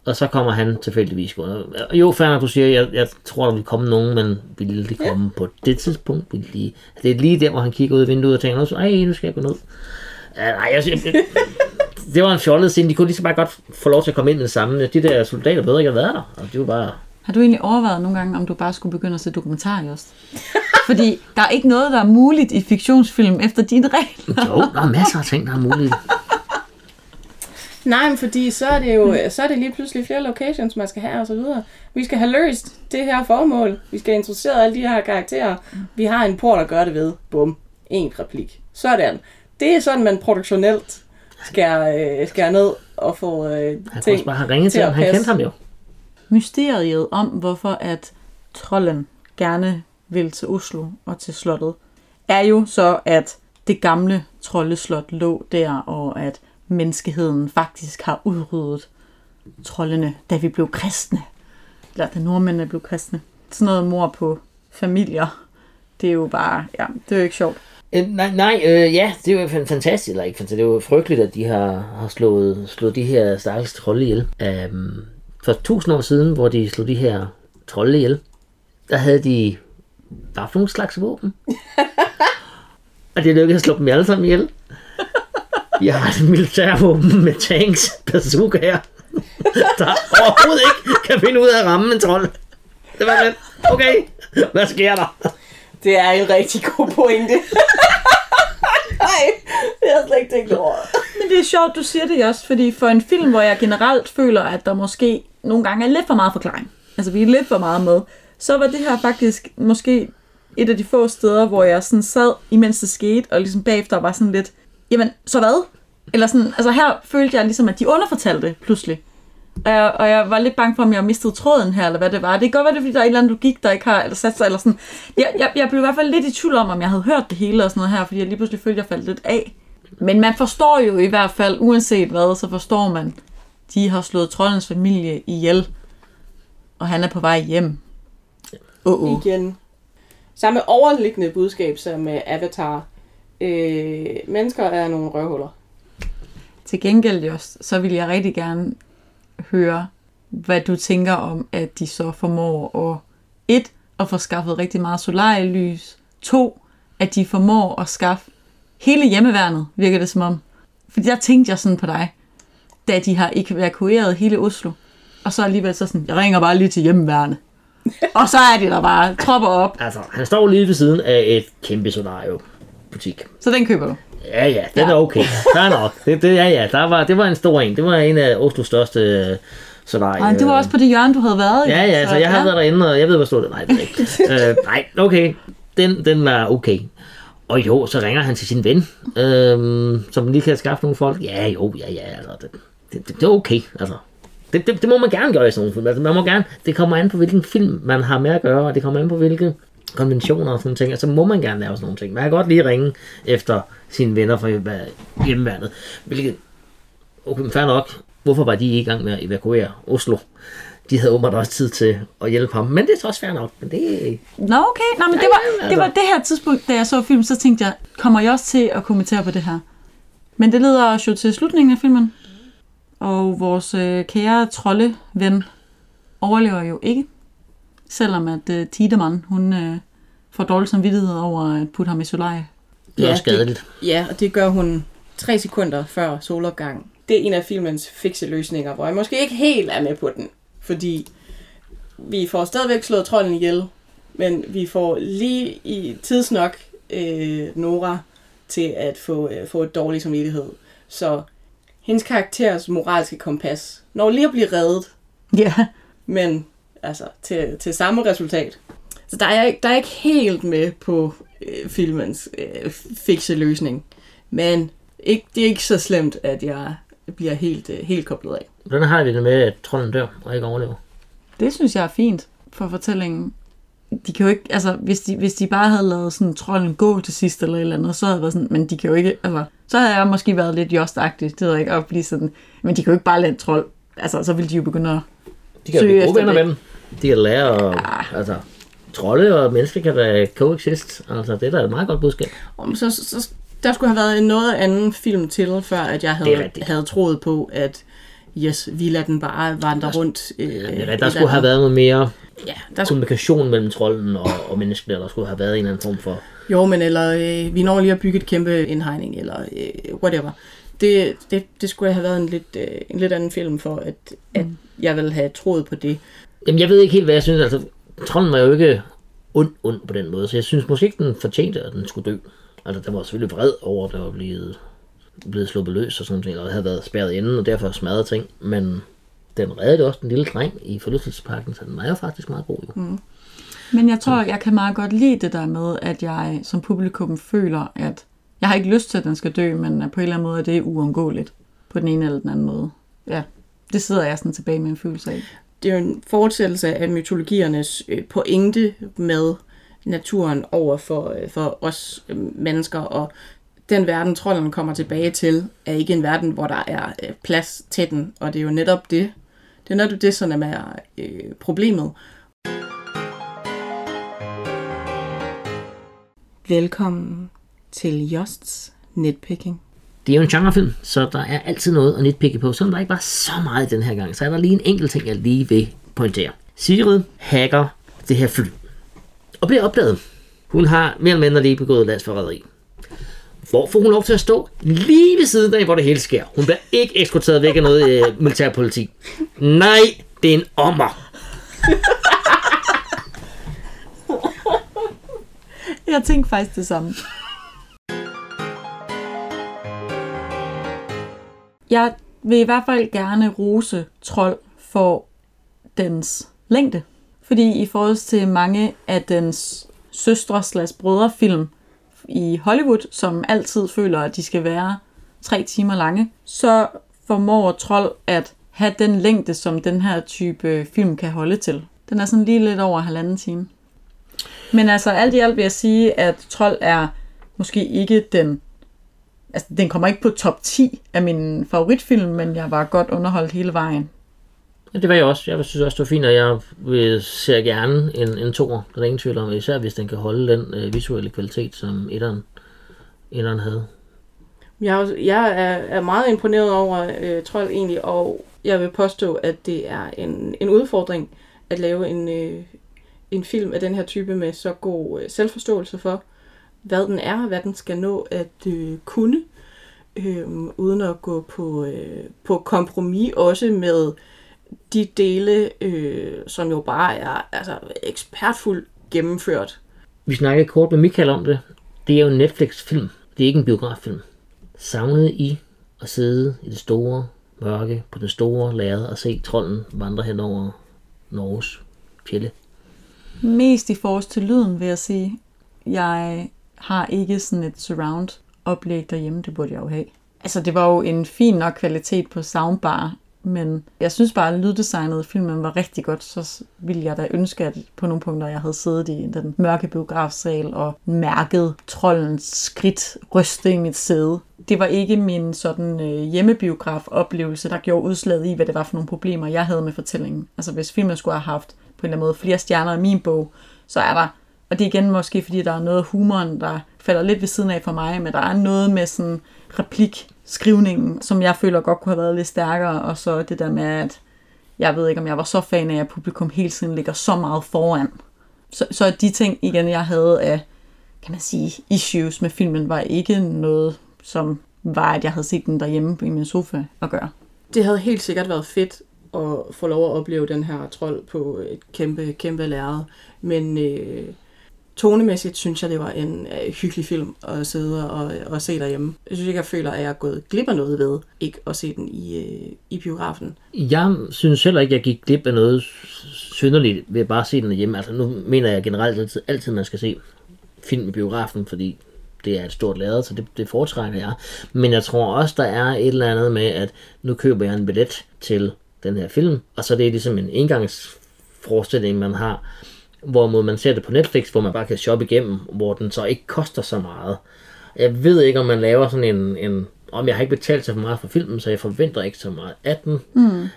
Og så kommer han tilfældigvis gående. Jo, fanden, du siger, jeg, jeg tror, der vil komme nogen, men ville de komme ja. på det tidspunkt? Ville de... Det er lige der, hvor han kigger ud af vinduet og tænker, "Nå, ej, nu skal jeg gå ned. Ja, nej, jeg, jeg, det var en fjollet scene. De kunne lige så bare godt få lov til at komme ind med det samme. De der soldater bedre ikke have været der. Og det var bare... Har du egentlig overvejet nogle gange, om du bare skulle begynde at se dokumentarer også? Fordi der er ikke noget, der er muligt i fiktionsfilm efter dine regler. Jo, der er masser af ting, der er muligt. Nej, men fordi så er det jo så er det lige pludselig flere locations, man skal have og så videre. Vi skal have løst det her formål. Vi skal introducere alle de her karakterer. Vi har en port at gøre det ved. Bum. En replik. Sådan. Det er sådan, man produktionelt skal, øh, skal ned og få øh, Han kunne ting bare have ringet til ham. Han kendte ham jo. Mysteriet om, hvorfor at trolden gerne vil til Oslo og til slottet, er jo så, at det gamle troldeslot lå der, og at menneskeheden faktisk har udryddet troldene, da vi blev kristne. Eller da nordmændene blev kristne. Sådan noget mor på familier. Det er jo bare, ja, det er jo ikke sjovt. Øh, nej, nej øh, ja, det er jo fan- fantastisk, eller ikke fantastisk, det er jo frygteligt, at de har, har slået, slået de her stakkels trolde ihjel. Um, for tusind år siden, hvor de slog de her trolde ihjel, der havde de for nogle slags våben? <laughs> og det lykkedes at slå dem alle sammen ihjel. Vi har et militærvåben med tanks, bazooka her, der overhovedet ikke kan finde ud af at ramme en trold. Det var lidt, okay, hvad sker der? Det er en rigtig god pointe. Nej, det har jeg slet ikke tænkt over. Men det er sjovt, du siger det også, fordi for en film, hvor jeg generelt føler, at der måske nogle gange er lidt for meget forklaring, altså vi er lidt for meget med, så var det her faktisk måske et af de få steder, hvor jeg sådan sad, imens det skete, og ligesom bagefter var sådan lidt, jamen, så hvad? Eller sådan, altså her følte jeg ligesom, at de underfortalte pludselig. Og jeg, og jeg var lidt bange for, om jeg mistede tråden her, eller hvad det var. Det kan godt være, det er, fordi der er en eller anden logik, der ikke har eller sat sig, eller sådan. Jeg, jeg, jeg blev i hvert fald lidt i tvivl om, om jeg havde hørt det hele og sådan noget her, fordi jeg lige pludselig følte, at jeg faldt lidt af. Men man forstår jo i hvert fald, uanset hvad, så forstår man, de har slået troldens familie ihjel, og han er på vej hjem. Uh -uh. Igen. Samme overliggende budskab som øh, Avatar. Øh, mennesker er nogle røvhuller. Til gengæld, Jost, så vil jeg rigtig gerne høre, hvad du tænker om, at de så formår at et, at få skaffet rigtig meget solarlys, to, at de formår at skaffe hele hjemmeværnet, virker det som om. Fordi der tænkte jeg sådan på dig, da de har evakueret hele Oslo, og så alligevel så sådan, jeg ringer bare lige til hjemmeværnet. <laughs> og så er de der bare, tropper op. Altså, han står lige ved siden af et kæmpe solario butik. Så den køber du? Ja, ja, den ja. er okay. Der er nok. Det, det, ja, ja, der var, det var en stor en. Det var en af Oslos største øh, solarie. Nej, det var også på det hjørne, du havde været i. Ja, ja, så, så jeg havde ja. været derinde, og jeg ved, hvor stort det Nej, det er ikke. <laughs> øh, nej, okay. Den, den var okay. Og jo, så ringer han til sin ven, øh, som lige kan skaffe nogle folk. Ja, jo, ja, ja, altså, det, det, det, det er okay, altså. Det, det, det, må man gerne gøre i sådan nogle film. Altså, man må gerne, det kommer an på, hvilken film man har med at gøre, og det kommer an på, hvilke konventioner og sådan ting, og så må man gerne lave sådan nogle ting. Man kan godt lige ringe efter sine venner fra hjemmeværnet. Hvilket, okay, fair nok, hvorfor var de i gang med at evakuere Oslo? De havde åbenbart også tid til at hjælpe ham, men det er så også fair nok. Men det... Nå, okay. Nå, men det var, det var det her tidspunkt, da jeg så filmen, så tænkte jeg, kommer jeg også til at kommentere på det her? Men det leder os jo til slutningen af filmen, og vores øh, kære troldeven overlever jo ikke. Selvom at uh, Tiedemann, hun uh, får dårlig samvittighed over at putte ham i solarie. Det er ja, skadeligt. Det, ja, og det gør hun tre sekunder før solopgang. Det er en af filmens fikse løsninger, hvor jeg måske ikke helt er med på den. Fordi vi får stadigvæk slået trolden ihjel, men vi får lige i tidsnok øh, Nora til at få, øh, få et dårligt samvittighed. Så hendes karakteres moralske kompas når lige at blive reddet. Ja. Men altså, til, til samme resultat. Så der er jeg, der er ikke helt med på øh, filmens øh, fikse løsning. Men ikke, det er ikke så slemt, at jeg bliver helt, øh, helt koblet af. Hvordan har vi det med, at trolden dør og ikke overlever? Det synes jeg er fint for fortællingen. De kan jo ikke, altså, hvis de, hvis de bare havde lavet sådan trolden gå til sidst eller et eller andet, så havde det været sådan, men de kan jo ikke, altså, så havde jeg måske været lidt jostagtig, det ved jeg ikke, at blive sådan, men de kan jo ikke bare lade en trold, altså, så ville de jo begynde at de kan blive gode venner med dem. De kan lære at, ja. altså, trolde og mennesker kan da coexist. Altså, det er da et meget godt budskab. Om, så, så, der skulle have været en noget anden film til, før at jeg havde, havde troet på, at yes, vi lader den bare vandre rundt. Øh, ja, der, der skulle have været noget mere ja, der kommunikation mellem trolden og, og menneskene, der skulle have været en eller anden form for... Jo, men eller øh, vi når lige at bygge et kæmpe indhegning, eller øh, whatever. Det, det, det skulle have været en lidt, øh, en lidt anden film for, at, at jeg ville have troet på det. Jamen, jeg ved ikke helt, hvad jeg synes. Altså, trolden var jo ikke ond, ond på den måde, så jeg synes måske ikke, den fortjente, at den skulle dø. Altså, den var selvfølgelig vred over, at der var blevet, blevet sluppet løs og sådan noget, og havde været spærret inden, og derfor smadret ting, men den reddede også den lille dreng i forlystelsesparken, så den var jo faktisk meget god. Jo. Mm. Men jeg tror, jeg kan meget godt lide det der med, at jeg som publikum føler, at jeg har ikke lyst til, at den skal dø, men på en eller anden måde er det uundgåeligt. På den ene eller den anden måde. Ja, det sidder jeg sådan tilbage med en følelse af. Det er jo en fortsættelse af mytologiernes øh, pointe med naturen over for, øh, for os øh, mennesker, og den verden, trolden kommer tilbage til, er ikke en verden, hvor der er øh, plads til den, og det er jo netop det, det er netop det, som er øh, problemet. Velkommen til Josts Netpicking. Det er jo en genrefilm, så der er altid noget at nitpikke på. som der ikke var så meget den her gang, så er der lige en enkelt ting, jeg lige vil pointere. Sigrid hacker det her fly. og bliver opdaget. Hun har mere eller mindre lige begået landsforræderi. Hvor får hun lov til at stå? Lige ved siden af, hvor det hele sker. Hun bliver ikke eskorteret væk af noget øh, militærpoliti. Nej, det er en ommer. Jeg tænkte faktisk det samme. Jeg vil i hvert fald gerne rose Trold for dens længde. Fordi i forhold til mange af dens søstre slash brødrefilm i Hollywood, som altid føler, at de skal være tre timer lange, så formår Trold at have den længde, som den her type film kan holde til. Den er sådan lige lidt over halvanden time. Men altså alt i alt vil jeg sige, at Trold er måske ikke den... Altså, den kommer ikke på top 10 af min favoritfilm, men jeg var godt underholdt hele vejen. Ja, det var jeg også. Jeg synes også, det var fint, og jeg vil ser gerne en, en toer. Der er ingen tvivl om, især hvis den kan holde den øh, visuelle kvalitet, som etteren, etteren havde. Jeg, er jeg er, er meget imponeret over øh, Trold egentlig, og jeg vil påstå, at det er en, en udfordring at lave en, øh, en film af den her type med så god øh, selvforståelse for, hvad den er, hvad den skal nå at øh, kunne, øh, uden at gå på, øh, på kompromis også med de dele, øh, som jo bare er altså, ekspertfuldt gennemført. Vi snakkede kort med Michael om det. Det er jo en Netflix-film. Det er ikke en biograffilm. Savnede I at sidde i det store mørke på det store lærred og se trolden vandre hen over Norges fjelle? Mest i forhold til lyden, vil jeg sige. Jeg har ikke sådan et surround oplæg derhjemme, det burde jeg jo have. Altså, det var jo en fin nok kvalitet på soundbar, men jeg synes bare, at lyddesignet i filmen var rigtig godt, så ville jeg da ønske, at på nogle punkter, jeg havde siddet i den mørke biografsal og mærket trollens skridt ryste i mit sæde. Det var ikke min sådan øh, hjemmebiograf-oplevelse, der gjorde udslaget i, hvad det var for nogle problemer, jeg havde med fortællingen. Altså, hvis filmen skulle have haft på en eller anden måde flere stjerner i min bog, så er der, og det er igen måske, fordi der er noget af humoren, der falder lidt ved siden af for mig, men der er noget med sådan replikskrivningen, som jeg føler godt kunne have været lidt stærkere, og så det der med, at jeg ved ikke, om jeg var så fan af, at publikum hele tiden ligger så meget foran. Så, så de ting, igen, jeg havde af, kan man sige, issues med filmen, var ikke noget, som var, at jeg havde set den derhjemme i min sofa at gøre. Det havde helt sikkert været fedt at få lov at opleve den her trold på et kæmpe, kæmpe lærred. Men øh, tonemæssigt synes jeg, det var en øh, hyggelig film at sidde og, og se derhjemme. Jeg synes ikke, jeg føler, at jeg er gået glip af noget ved ikke at se den i, øh, i biografen. Jeg synes heller ikke, at jeg gik glip af noget synderligt ved at bare se den hjemme. Altså nu mener jeg generelt altid, altid man skal se film i biografen, fordi det er et stort lader, så det, det foretrækker jeg. Men jeg tror også, der er et eller andet med, at nu køber jeg en billet til den her film, og så det er det ligesom en engangsforestilling, man har, hvorimod man ser det på Netflix, hvor man bare kan shoppe igennem, hvor den så ikke koster så meget. Jeg ved ikke, om man laver sådan en, en om jeg har ikke betalt så meget for filmen, så jeg forventer ikke så meget af den. Mm.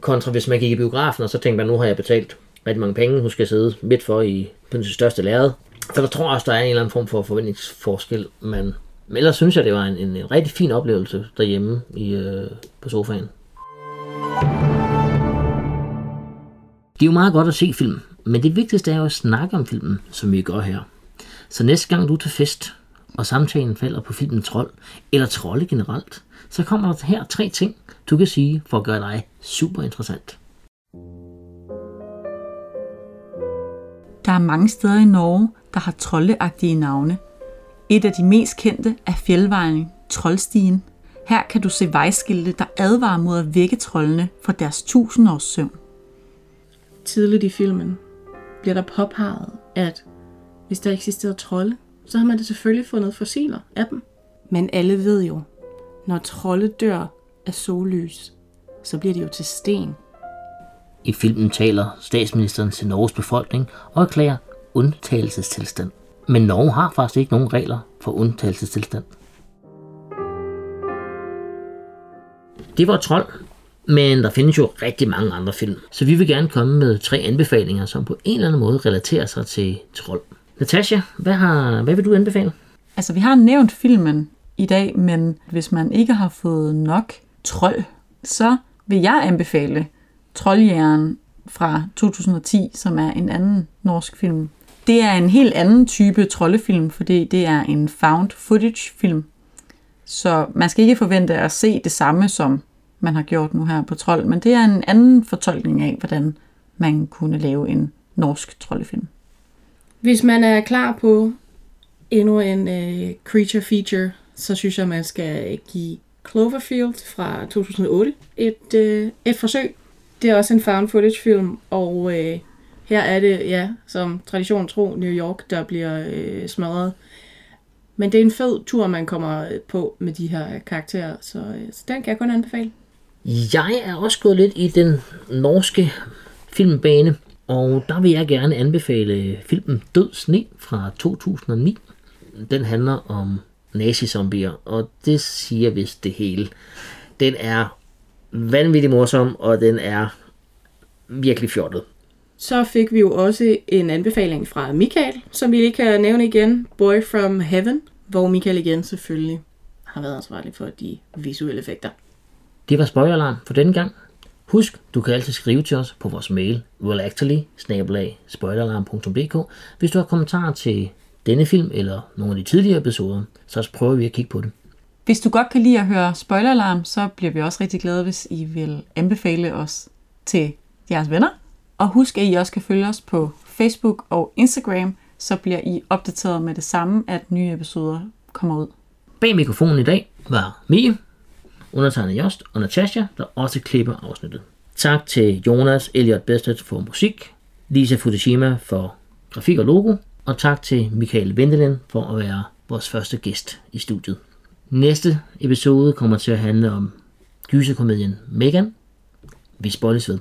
Kontra hvis man gik i biografen, og så tænkte man, nu har jeg betalt rigtig mange penge, nu skal jeg sidde midt for i på den største lærred. Så der tror jeg også, der er en eller anden form for forventningsforskel, men, men ellers synes jeg, det var en, en, en rigtig fin oplevelse derhjemme i, øh, på sofaen. Det er jo meget godt at se film, men det vigtigste er jo at snakke om filmen, som vi gør her. Så næste gang du er til fest, og samtalen falder på filmen Trold, eller Trolde generelt, så kommer der her tre ting, du kan sige for at gøre dig super interessant. Der er mange steder i Norge, der har troldeagtige navne. Et af de mest kendte er fjeldvejen Troldstien. Her kan du se vejskilte, der advarer mod at vække troldene fra deres tusindårs søvn. Tidligt i filmen bliver der påpeget, at hvis der eksisterede trolde, så har man da selvfølgelig fundet fossiler af dem. Men alle ved jo, når trolde dør af sollys, så bliver de jo til sten. I filmen taler statsministeren til Norges befolkning og erklærer undtagelsestilstand. Men Norge har faktisk ikke nogen regler for undtagelsestilstand. Det var Trold, men der findes jo rigtig mange andre film. Så vi vil gerne komme med tre anbefalinger, som på en eller anden måde relaterer sig til Trold. Natasha, hvad, har, hvad vil du anbefale? Altså, vi har nævnt filmen i dag, men hvis man ikke har fået nok trold, så vil jeg anbefale Trolljæren fra 2010, som er en anden norsk film. Det er en helt anden type troldefilm, fordi det er en found footage film. Så man skal ikke forvente at se det samme, som man har gjort nu her på Trold, men det er en anden fortolkning af, hvordan man kunne lave en norsk troldefilm. Hvis man er klar på endnu en uh, creature feature, så synes jeg, man skal give Cloverfield fra 2008 et, uh, et forsøg. Det er også en found footage film, og uh, her er det, ja, som tradition tro, New York, der bliver uh, smadret. Men det er en fed tur, man kommer på med de her karakterer, så, uh, så den kan jeg kun anbefale. Jeg er også gået lidt i den norske filmbane, og der vil jeg gerne anbefale filmen Død Sne fra 2009. Den handler om nazizombier, og det siger vist det hele. Den er vanvittig morsom, og den er virkelig fjortet. Så fik vi jo også en anbefaling fra Michael, som vi lige kan nævne igen, Boy from Heaven, hvor Michael igen selvfølgelig har været ansvarlig for de visuelle effekter. Det var spoileralarm for denne gang. Husk, du kan altid skrive til os på vores mail, willactually hvis du har kommentarer til denne film eller nogle af de tidligere episoder, så prøver vi at kigge på det. Hvis du godt kan lide at høre spoileralarm, så bliver vi også rigtig glade, hvis I vil anbefale os til jeres venner. Og husk, at I også kan følge os på Facebook og Instagram, så bliver I opdateret med det samme, at nye episoder kommer ud. Bag mikrofonen i dag var Mie, undertegnet Jost og Natasha, der også klipper afsnittet. Tak til Jonas Elliot Bestedt for musik, Lisa Fukushima for grafik og logo, og tak til Michael Vendelin for at være vores første gæst i studiet. Næste episode kommer til at handle om gyserkomedien Megan. Vi spoiles ved.